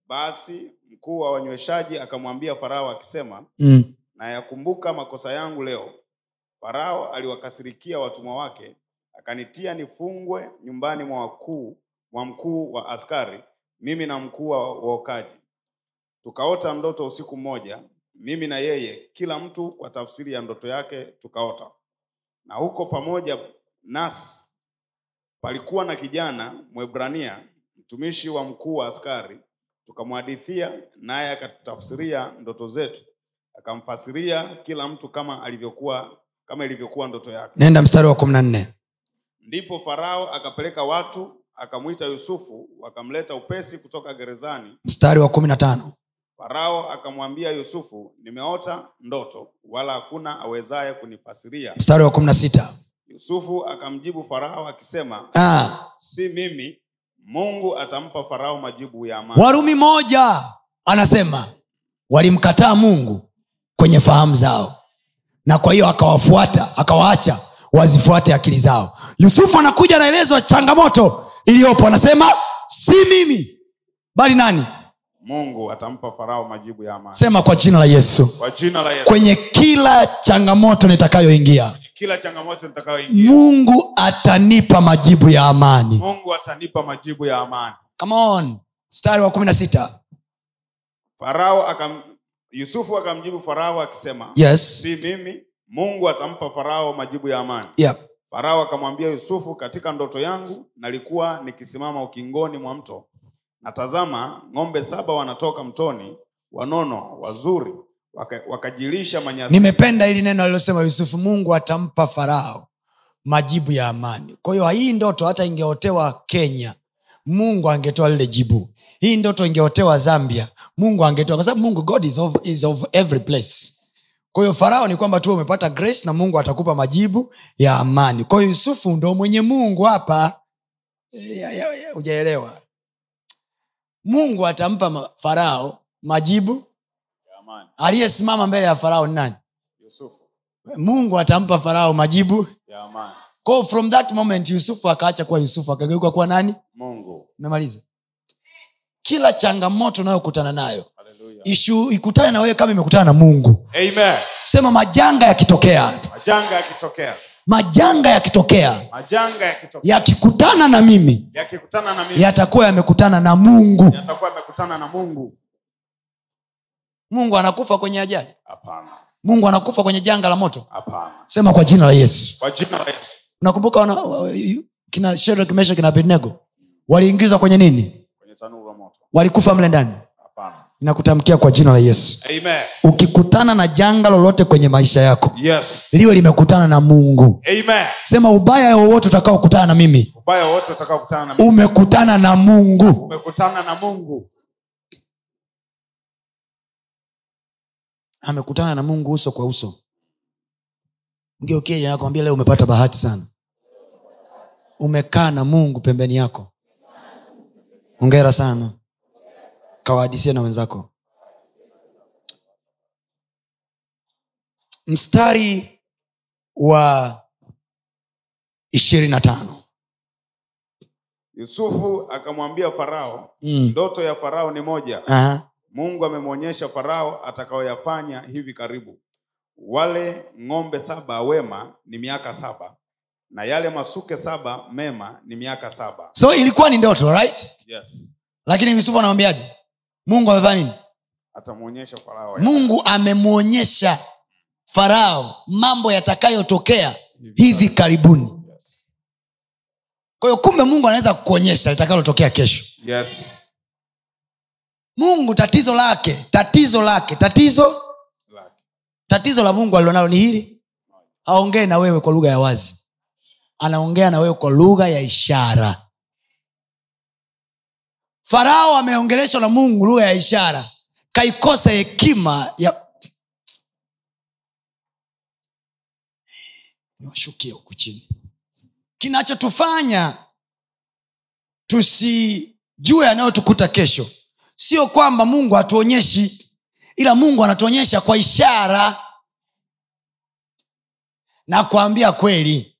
Basi mkuu wa wanyweshaji akamwambia farao akisema mm. nayakumbuka makosa yangu leo farao aliwakasirikia watumwa wake akanitia nifungwe nyumbani mwa wakuu mwa mkuu wa askari mimi na mkuu wa waokaji. Tukaota ndoto usiku mmoja mimi na yeye kila mtu kwa tafsiri ya ndoto yake tukaota. Na huko pamoja nasi palikuwa na kijana mwebrania mtumishi wa mkuu wa askari. Tukamhadithia naye akatutafsiria ndoto zetu. Akamfasiria kila mtu kama alivyokuwa kama ilivyokuwa ndoto yake. Nenda mstari wa kumi na nne. Ndipo farao akapeleka watu akamwita yusufu wakamleta upesi kutoka gerezani. Mstari wa kumi na tano. Farao akamwambia yusufu nimeota ndoto wala hakuna awezaye kunifasiria. Mstari wa kumi na sita. Yusufu akamjibu farao akisema ah. si mimi mungu atampa farao majibu ya amani. Warumi moja anasema walimkataa mungu kwenye fahamu zao na kwa hiyo akawafuata akawaacha wazifuate akili zao. Yusufu anakuja anaelezwa changamoto iliyopo. Anasema si mimi bali nani? Mungu atampa farao majibu ya amani. Sema kwa jina la yesu. Kwa jina la yesu. Kwenye kila changamoto nitakayoingia kila changamoto nitakayoingia. Mungu atanipa majibu ya amani. Mungu atanipa majibu ya amani. Come on. mstari wa kumi na sita. Farao akam yusufu akamjibu farao akisema yes. Si mimi mungu atampa farao majibu ya amani. Yep. farao akamwambia yusufu katika ndoto yangu nalikuwa nikisimama ukingoni mwa mto natazama ng'ombe saba wanatoka mtoni wanono wazuri waka, wakajilisha manyasi. Nimependa hili neno alilosema yusufu mungu atampa farao majibu ya amani. Kwa hiyo hii ndoto hata ingeotewa kenya mungu angetoa lile jibu. Hii ndoto ingeotewa zambia mungu angetoa kwa sababu mungu god is of, is of every place. Kwa hiyo farao ni kwamba tu umepata grace na mungu atakupa majibu ya amani. Kwa hiyo yusufu ndo mwenye mungu hapa. Hujaelewa. Mungu atampa ma- farao majibu. Aliyesimama mbele ya farao ni nani? Yusufu. Mungu atampa farao majibu. Ko from that moment yusufu akaacha kuwa yusufu akageuka kuwa nani? Mungu. Memaliza kila changamoto unayokutana nayo ishu ikutane na wewe kama imekutana na mungu. Amen. Sema majanga yakitokea. Majanga yakitokea. Majanga yakitokea. Yakikutana na mimi na mimi. yatakuwa yamekutana na mungu. Yamekutana na mungu. Mungu anakufa kwenye ajali? Mungu anakufa kwenye janga la moto? Apana. sema kwa jina la yesu. Kwa jina la yesu. Unakumbuka kina shedrak meshak na abednego waliingizwa kwenye nini kwenye tanuru la moto walikufa mle ndani? Nakutamkia kwa jina la yesu. Amen. Ukikutana na janga lolote kwenye maisha yako yes. liwe limekutana na mungu. Amen. Sema ubaya wowote utakaokutana na mimi. Ubaya utakao na mimi. Umekutana na mungu. Umekutana na mungu. Amekutana na mungu uso kwa uso. Nakwambia leo umepata bahati sana. Umekaa na mungu pembeni yako. Ongera sana kawahadisie na wenzako. Mstari wa ishirini na tano. Yusufu akamwambia farao mm. ndoto ya farao ni moja. Aha. mungu amemwonyesha farao atakayoyafanya hivi karibu. Wale ng'ombe saba wema ni miaka saba na yale masuke saba mema ni miaka saba. So ilikuwa ni ndoto right? Yes. Lakini yusufu anamwambiaje mungu amefanya nini? Farao mungu amemwonyesha farao mambo yatakayotokea hivi karibuni. yes. kwa hiyo kumbe mungu anaweza kukuonyesha litakalotokea kesho. Yes. Mungu tatizo lake tatizo lake tatizo lake. tatizo la mungu alilonalo ni hili. Haongee na wewe kwa lugha ya wazi. Anaongea na wewe kwa lugha ya ishara farao ameongeleshwa na mungu lugha ya ishara. Kaikosa hekima ya niwashukie huku chini. Kinachotufanya tusijue yanayotukuta kesho. Sio kwamba mungu hatuonyeshi ila mungu anatuonyesha kwa ishara. Na kuambia kweli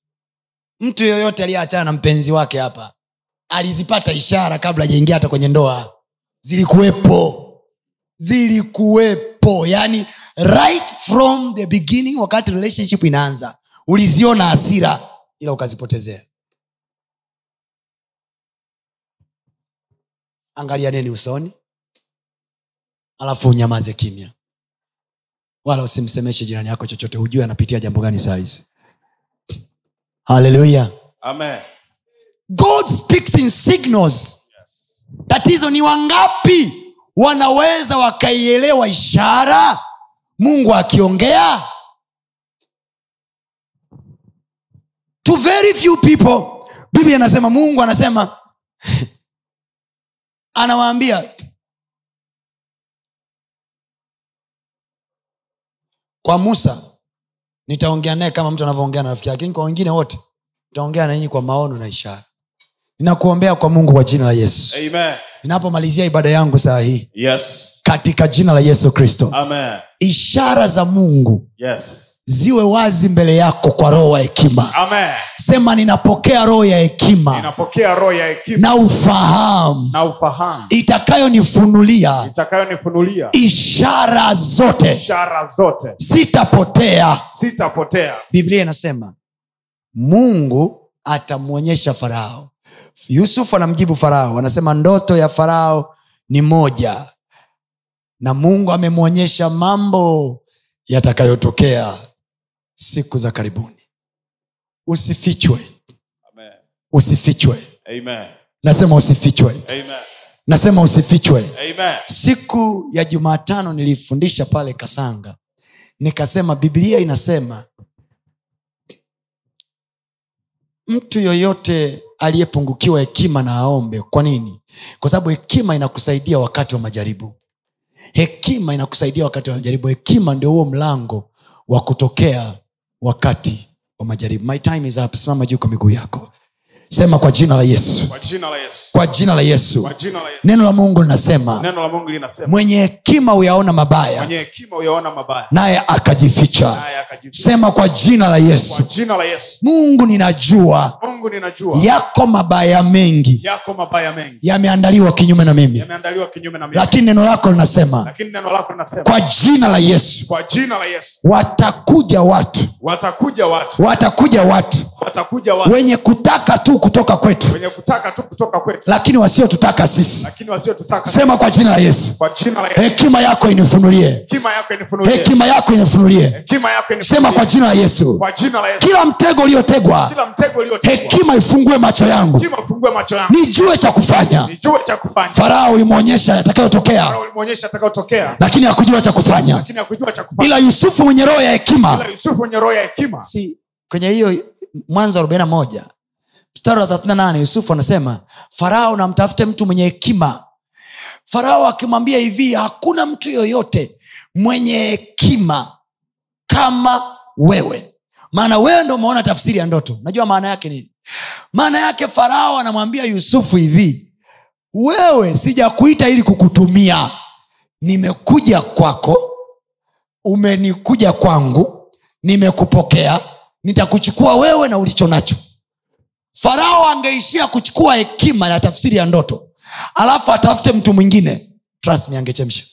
mtu yoyote aliyeachana na mpenzi wake hapa alizipata ishara kabla ajaingia hata kwenye ndoa. Zilikuwepo. Zilikuwepo. Yani right from the beginning wakati relationship inaanza uliziona hasira ila ukazipotezea. Angalia neni usoni alafu unyamaze kimya. Wala usimsemeshe jirani yako chochote. Hujue anapitia jambo gani saa hizi. Haleluya Amen. God speaks in signals. Tatizo ni wangapi wanaweza wakaielewa ishara? Mungu akiongea? To very few people biblia anasema mungu anasema anawaambia kwa musa nitaongea naye kama mtu anavyoongea na rafiki yake lakini kwa wengine wote nitaongea na nyinyi kwa maono na ishara ninakuombea kwa mungu kwa jina la yesu Amen. ninapomalizia ibada yangu saa hii Yes. katika jina la yesu kristo ishara za mungu Yes. ziwe wazi mbele yako kwa roho wa hekima sema ninapokea roho ya hekima Ninapokea roho ya hekima na ufahamu na ufahamu itakayonifunulia itakayo ishara zote ishara zote, sitapotea sitapotea. biblia inasema mungu atamwonyesha farao yusufu anamjibu farao anasema ndoto ya farao ni moja na mungu amemwonyesha mambo yatakayotokea siku za karibuni usifichwe Amen. usifichwe Amen. nasema usifichwe Amen. nasema usifichwe Amen. siku ya jumatano nilifundisha pale kasanga nikasema biblia inasema mtu yoyote aliyepungukiwa hekima na aombe kwa nini? Kwa sababu hekima inakusaidia wakati wa majaribu. Hekima inakusaidia wakati wa majaribu. Hekima ndio huo mlango wa kutokea wakati wa majaribu. My time is up. Simama juu kwa miguu yako sema kwa jina la yesu. Kwa jina la Yesu. kwa jina la yesu. Kwa jina la Yesu. neno la mungu linasema mwenye hekima huyaona mabaya uyaona mabaya naye akajificha. sema kwa jina la Kwa yesu jina la Yesu. mungu ninajua Mungu ninajua yako mabaya mengi yameandaliwa kinyume na mimi. Lakini neno lako linasema lakini neno lako linasema kwa jina la yesu. Kwa jina la Yesu. Watakuja watu. Watakuja watu. Watakuja watu. Watakuja watu. Wenye kutaka tu kutoka kwetu. Kutaka tu kutoka kwetu. Lakini wasiotutaka sisi. Lakini sema kwa jina la yesu. Kwa jina la Yesu. hekima yako inifunulie. Hekima yako inifunulie. Hekima yako inifunulie. Hekima yako sema kwa jina la yesu. Kwa jina la Yesu. Kila mtego uliotegwa kila mtego uliotegwa. hekima ifungue macho yangu. Nijue cha kufanya. Nijue farao ulimwonyesha yatakayotokea. Atakayotokea lakini hakujua cha kufanya. Lakini hakujua cha kufanya. Ila yusufu mwenye roho ya hekima. Ila Yusufu mwenye roho ya hekima. Si kwenye hiyo mwanzo wa 41 mstari wa 38 yusufu anasema farao namtafute mtu mwenye hekima. Farao akimwambia hivi hakuna mtu yoyote mwenye hekima kama wewe. Maana wewe ndo umeona tafsiri ya ndoto. Najua maana yake nini? Maana yake farao anamwambia yusufu hivi wewe sijakuita ili kukutumia. Nimekuja kwako umenikuja kwangu nimekupokea. Nitakuchukua wewe na ulicho nacho farao angeishia kuchukua hekima ya tafsiri ya ndoto alafu atafute mtu mwingine trust me angechemsha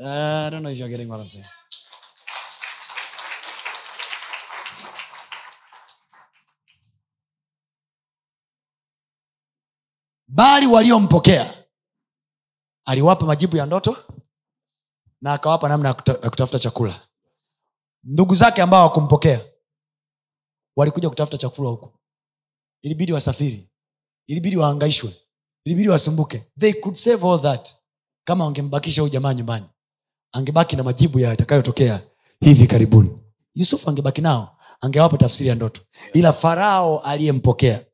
I don't know if you're getting what I'm saying. bali waliompokea aliwapa majibu ya ndoto na akawapa namna ya kutafuta chakula ndugu zake ambao hawakumpokea walikuja kutafuta chakula huku. Ilibidi wasafiri. Ilibidi waangaishwe ilibidi wasumbuke. They could save all that. Kama wangembakisha huyu jamaa nyumbani angebaki na majibu yatakayotokea hivi karibuni. Yusufu angebaki nao angewapa tafsiri ya ndoto. Ila farao aliyempokea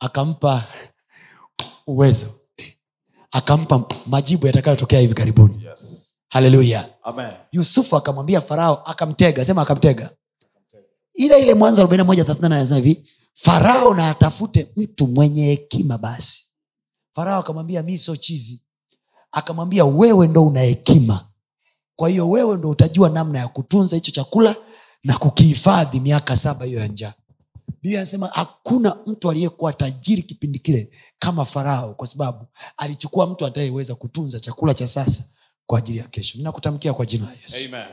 akampa uwezo. Akampa majibu yatakayotokea hivi karibuni. Yes. haleluya yusufu akamwambia farao akamtega. Sema akamtega ile ile mwanzo 41 anasema hivi farao na atafute mtu mwenye hekima basi. Farao akamwambia mi sio chizi. Akamwambia wewe ndo una hekima. Kwa hiyo wewe ndo utajua namna ya kutunza hicho chakula na kukihifadhi miaka saba hiyo ya njaa. Biblia anasema hakuna mtu aliyekuwa tajiri kipindi kile kama farao kwa sababu alichukua mtu atayeweza kutunza chakula cha sasa kwa ajili ya kesho. Ninakutamkia kwa jina la yesu. Amen.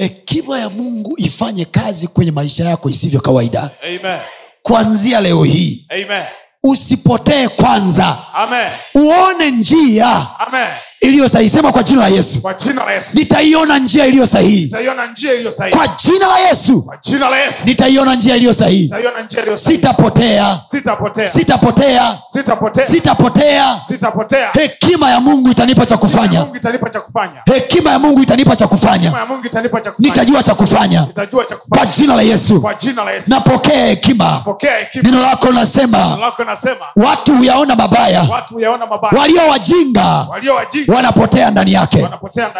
Hekima ya mungu ifanye kazi kwenye maisha yako isivyo kawaida Amen. kuanzia leo hii Amen. usipotee kwanza Amen. uone njia Amen. Iliyo sahihi. Sema kwa jina la yesu. Kwa jina la Yesu. nitaiona njia iliyo sahihi. Kwa jina la yesu. Kwa jina la nitaiona njia iliyo sahihi. Sitapotea. Sitapotea. sitapotea. Sitapotea. sitapotea. Sitapotea. hekima ya mungu itanipa cha kufanya. Hekima ya mungu itanipa cha kufanya. Nitajua cha kufanya. Kwa jina la yesu. Kwa jina la Yesu. napokea hekima. Neno lako linasema nasema. watu huyaona mabaya. Walio wajinga wanapotea ndani yake.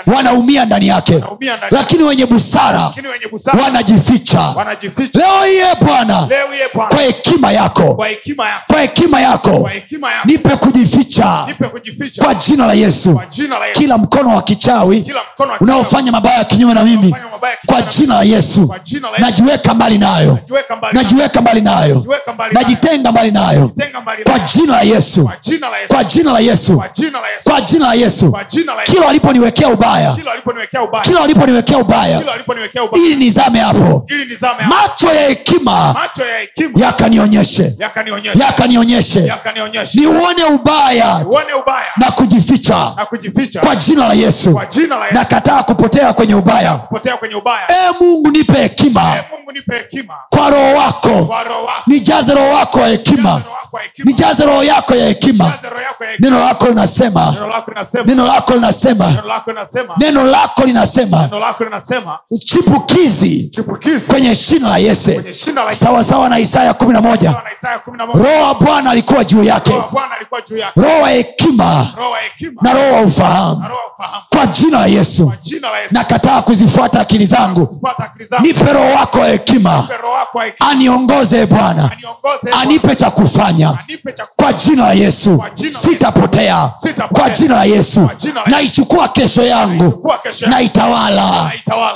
Wanaumia ndani yake. Lakini wenye busara wanajificha. leo iye Bwana. Kwa hekima yako. kwa hekima yako. Nipe kujificha. Kwa jina la yesu. Kila mkono wa kichawi unaofanya mabaya kinyume na mimi. Kwa jina la yesu. Najiweka mbali nayo. Najiweka mbali. nayo. Najitenga mbali nayo. Kwa jina la yesu. Kwa jina la Yesu. kwa jina la yesu Yesu. kila waliponiwekea ubaya. Kila waliponiwekea ubaya. ili nizame hapo. Macho ya hekima yakanionyeshe. yakanionyeshe. Niuone ubaya na kujificha. Kwa jina la yesu. Nakataa kupotea kwenye ubaya. Kupotea kwenye ubaya. e mungu nipe hekima. Hekima. Kwa roho wako. Nijaze roho wako wa hekima Nijaze roho yako ya hekima. Neno lako linasema. Neno lako linasema. neno lako linasema. Chipukizi kwenye shina la yese. Sawasawa na isaya kumi na moja. Sawa na Isaya 11. roho wa bwana alikuwa juu yake. Roho wa hekima na roho wa ufahamu. Kwa jina la yesu. Nakataa kuzifuata akili zangu. Nipe roho wako wa hekima. aniongoze bwana. Anipe cha kufanya Cha kwa jina la yesu sitapotea kwa jina la yesu naichukua kesho yangu naitawala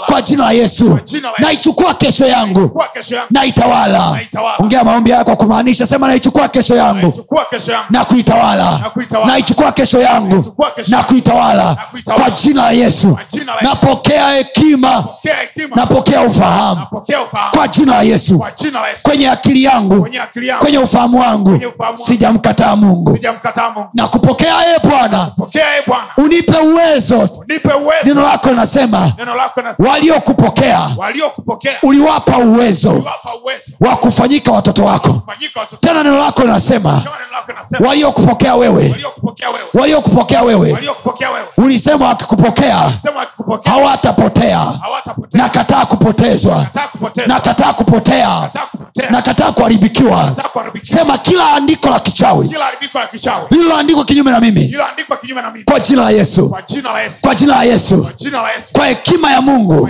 kwa jina la yesu naichukua kesho yangu naitawala ongea maombi haya kwa kumaanisha sema naichukua kesho yangu na kuitawala naichukua kesho yangu na kuitawala kwa jina la yesu napokea hekima napokea ufahamu kwa jina la yesu Kwenye akili yangu. kwenye ufahamu wangu Sijamkataa mungu. Sijamkataa Mungu. na kupokea ye bwana. Unipe uwezo. Neno lako linasema waliokupokea uliwapa uwezo wa kufanyika watoto wako. Tena neno lako linasema waliokupokea wewe. Waliokupokea wewe. ulisema wakikupokea hawatapotea. Nakataa kupotezwa. Nakataa kupotea. Kataa kupotea. nakataa kuharibikiwa. sema kila andiko la kichawi Kila lililoandikwa kinyume na mimi Lililoandikwa kinyume na mimi. kwa jina la yesu Kwa jina la Yesu. kwa hekima ya mungu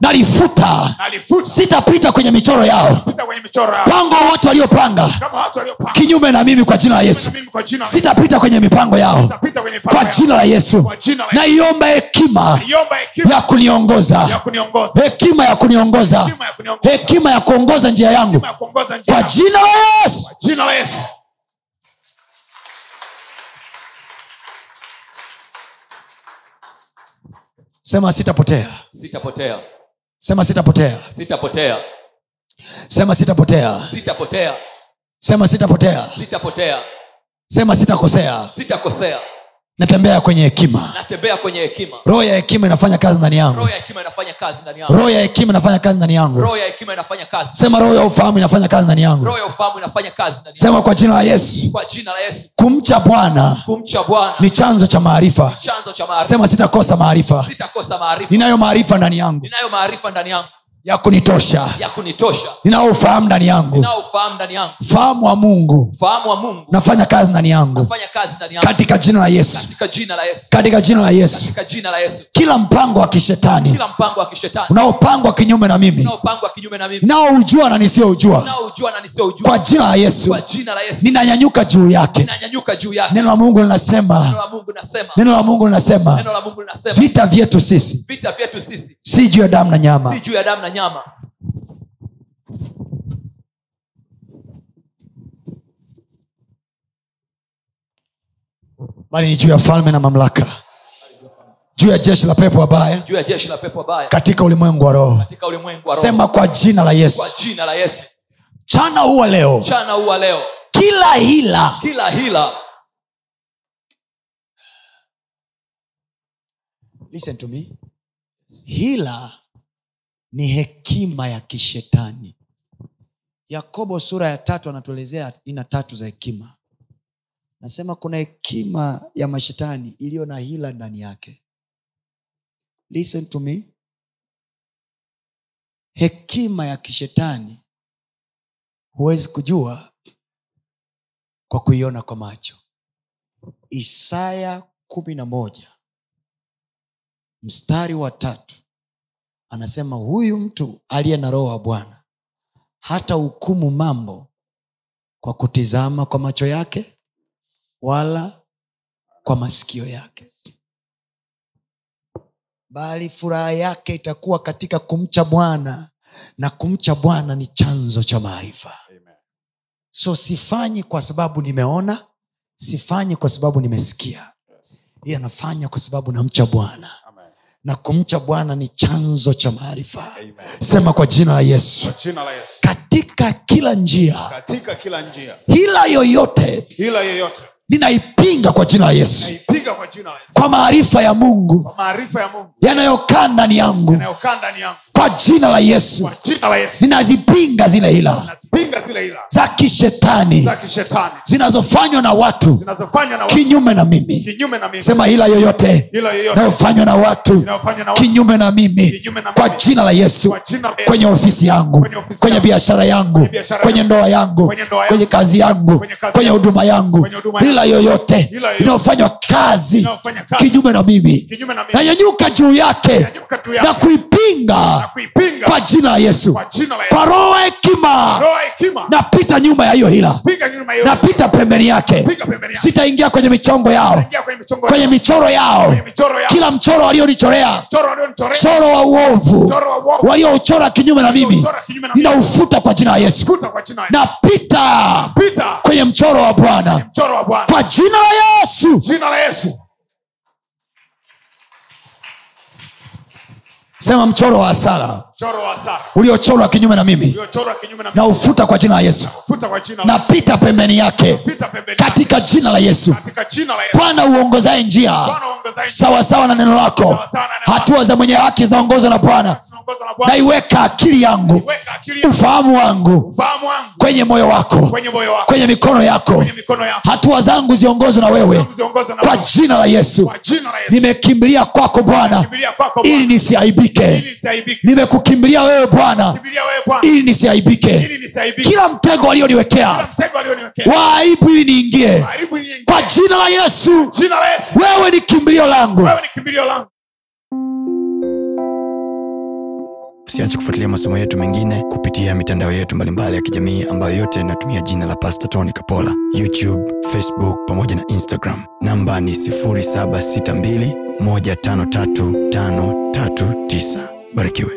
nalifuta sitapita kwenye michoro yao pita kwenye michoro yao. pango wote waliopanga kinyume na mimi kwa jina la yesu sitapita kwenye mipango yao kwa jina la yesu naiomba hekima ya kuniongoza hekima ya kuniongoza Hekima ya kuongoza njia yangu kwa jina la yesu Kwa jina la Yesu. sema sitapotea. Sitapotea. Sema sitapotea. Sitapotea. Sema sitapotea. Sitapotea. Sema sitapotea. Sitapotea. Sema sitakosea. Sitakosea natembea kwenye hekima. Roho ya hekima inafanya kazi ndani yangu. Roho ya hekima inafanya kazi ndani yangu. Sema roho ya ufahamu inafanya kazi ndani yangu. Sema kwa jina la yesu. Kumcha bwana ni chanzo cha maarifa. Sema sitakosa maarifa. Ninayo maarifa ndani yangu ya kunitosha. Ya ufahamu ndani yangu. Ufahamu wa mungu. Nafanya mungu. Kazi ndani yangu. Katika jina la yesu. Katika jina la yesu. Kila mpango wa kishetani. Unaopangwa kinyume na mimi. Naoujua na nisiyoujua. Kwa jina la yesu. Ninanyanyuka juu yake. Ninanyanyuka juu yake. Neno la mungu linasema. Neno la mungu linasema. Neno la mungu linasema. Vita vyetu sisi. Si juu ya damu na nyama na nyama. Bali ni juu ya falme na mamlaka. Juu ya jeshi la pepo wabaya. Katika ulimwengu wa roho. Sema kwa jina la yesu. Jina la yesu. Chana huwa leo. Leo. Kila hila. Kila hila. Listen to me. Hila ni hekima ya kishetani. Yakobo sura ya tatu anatuelezea aina tatu za hekima. Nasema kuna hekima ya mashetani iliyo na hila ndani yake. Listen to me. Hekima ya kishetani huwezi kujua kwa kuiona kwa macho. Isaya kumi na moja mstari wa tatu anasema huyu mtu aliye na roho wa bwana hata hukumu mambo kwa kutizama kwa macho yake wala kwa masikio yake. Bali furaha yake itakuwa katika kumcha bwana na kumcha bwana ni chanzo cha maarifa. So sifanyi kwa sababu nimeona sifanyi kwa sababu nimesikia. Ila nafanya kwa sababu namcha bwana. Na kumcha bwana ni chanzo cha maarifa. Sema kwa jina la yesu. Jina la Yesu. katika kila njia. Katika kila njia, hila yoyote. Hila yoyote. Ninaipinga kwa jina la yesu. Kwa maarifa ya mungu. Mungu. Yanayokaa ndani yangu. Yanayokaa ndani yangu, kwa jina la yesu. Yesu, ninazipinga zile hila. Za kishetani. Zinazofanywa na watu. Zinazofanywa na watu. Kinyume na mimi. Kinyume na mimi. sema hila yoyote. Inayofanywa na watu. Inayofanywa na watu. Kinyume na mimi. Kwa jina la yesu. Kwenye ofisi yangu. Kwenye biashara yangu. Kwenye ndoa yangu. Kwenye kazi yangu. Kwenye huduma yangu. Hila yoyote. Inayofanywa kazi. Kinyume na mimi. Nanyanyuka juu yake. Na kuipinga kuipinga. Kwa jina la yesu. Kwa roho hekima. Napita nyuma ya hiyo hila. Napita pembeni yake. Sitaingia kwenye michongo yao. Kwenye michoro yao. Kila mchoro walionichorea. Mchoro wa uovu. Waliouchora kinyume na mimi. Ninaufuta kwa jina la yesu. Napita kwenye mchoro wa Bwana. kwa jina la yesu Jina la Yesu. Sema mchoro wa hasara. Uliochorwa kinyume na mimi. Na ufuta kwa jina la yesu. Napita pembeni yake. Katika jina la yesu. Bwana uongozaye njia. Sawasawa na neno lako. Hatua za mwenye haki zinaongozwa na bwana. Naiweka akili yangu. Ufahamu wangu. Kwenye moyo wako. Kwenye mikono yako. Hatua zangu ziongozwe na wewe. Kwa jina la yesu. Nimekimbilia kwako bwana ili nisiaibike. Ili nisiaibike. Nimekukimbilia wewe bwana. Kimbilia wewe Bwana. ili nisiaibike. Kila mtego walioniwekea alioniwekea. waaibu ili niingie. Kwa jina la yesu. Jina la Yesu. wewe ni kimbilio langu. Wewe ni kimbilio langu. usiache kufuatilia masomo yetu mengine kupitia mitandao yetu mbalimbali ya kijamii ambayo yote inatumia jina la pasta tony kapola. Youtube facebook pamoja na instagram. Namba ni 762153539 barikiwe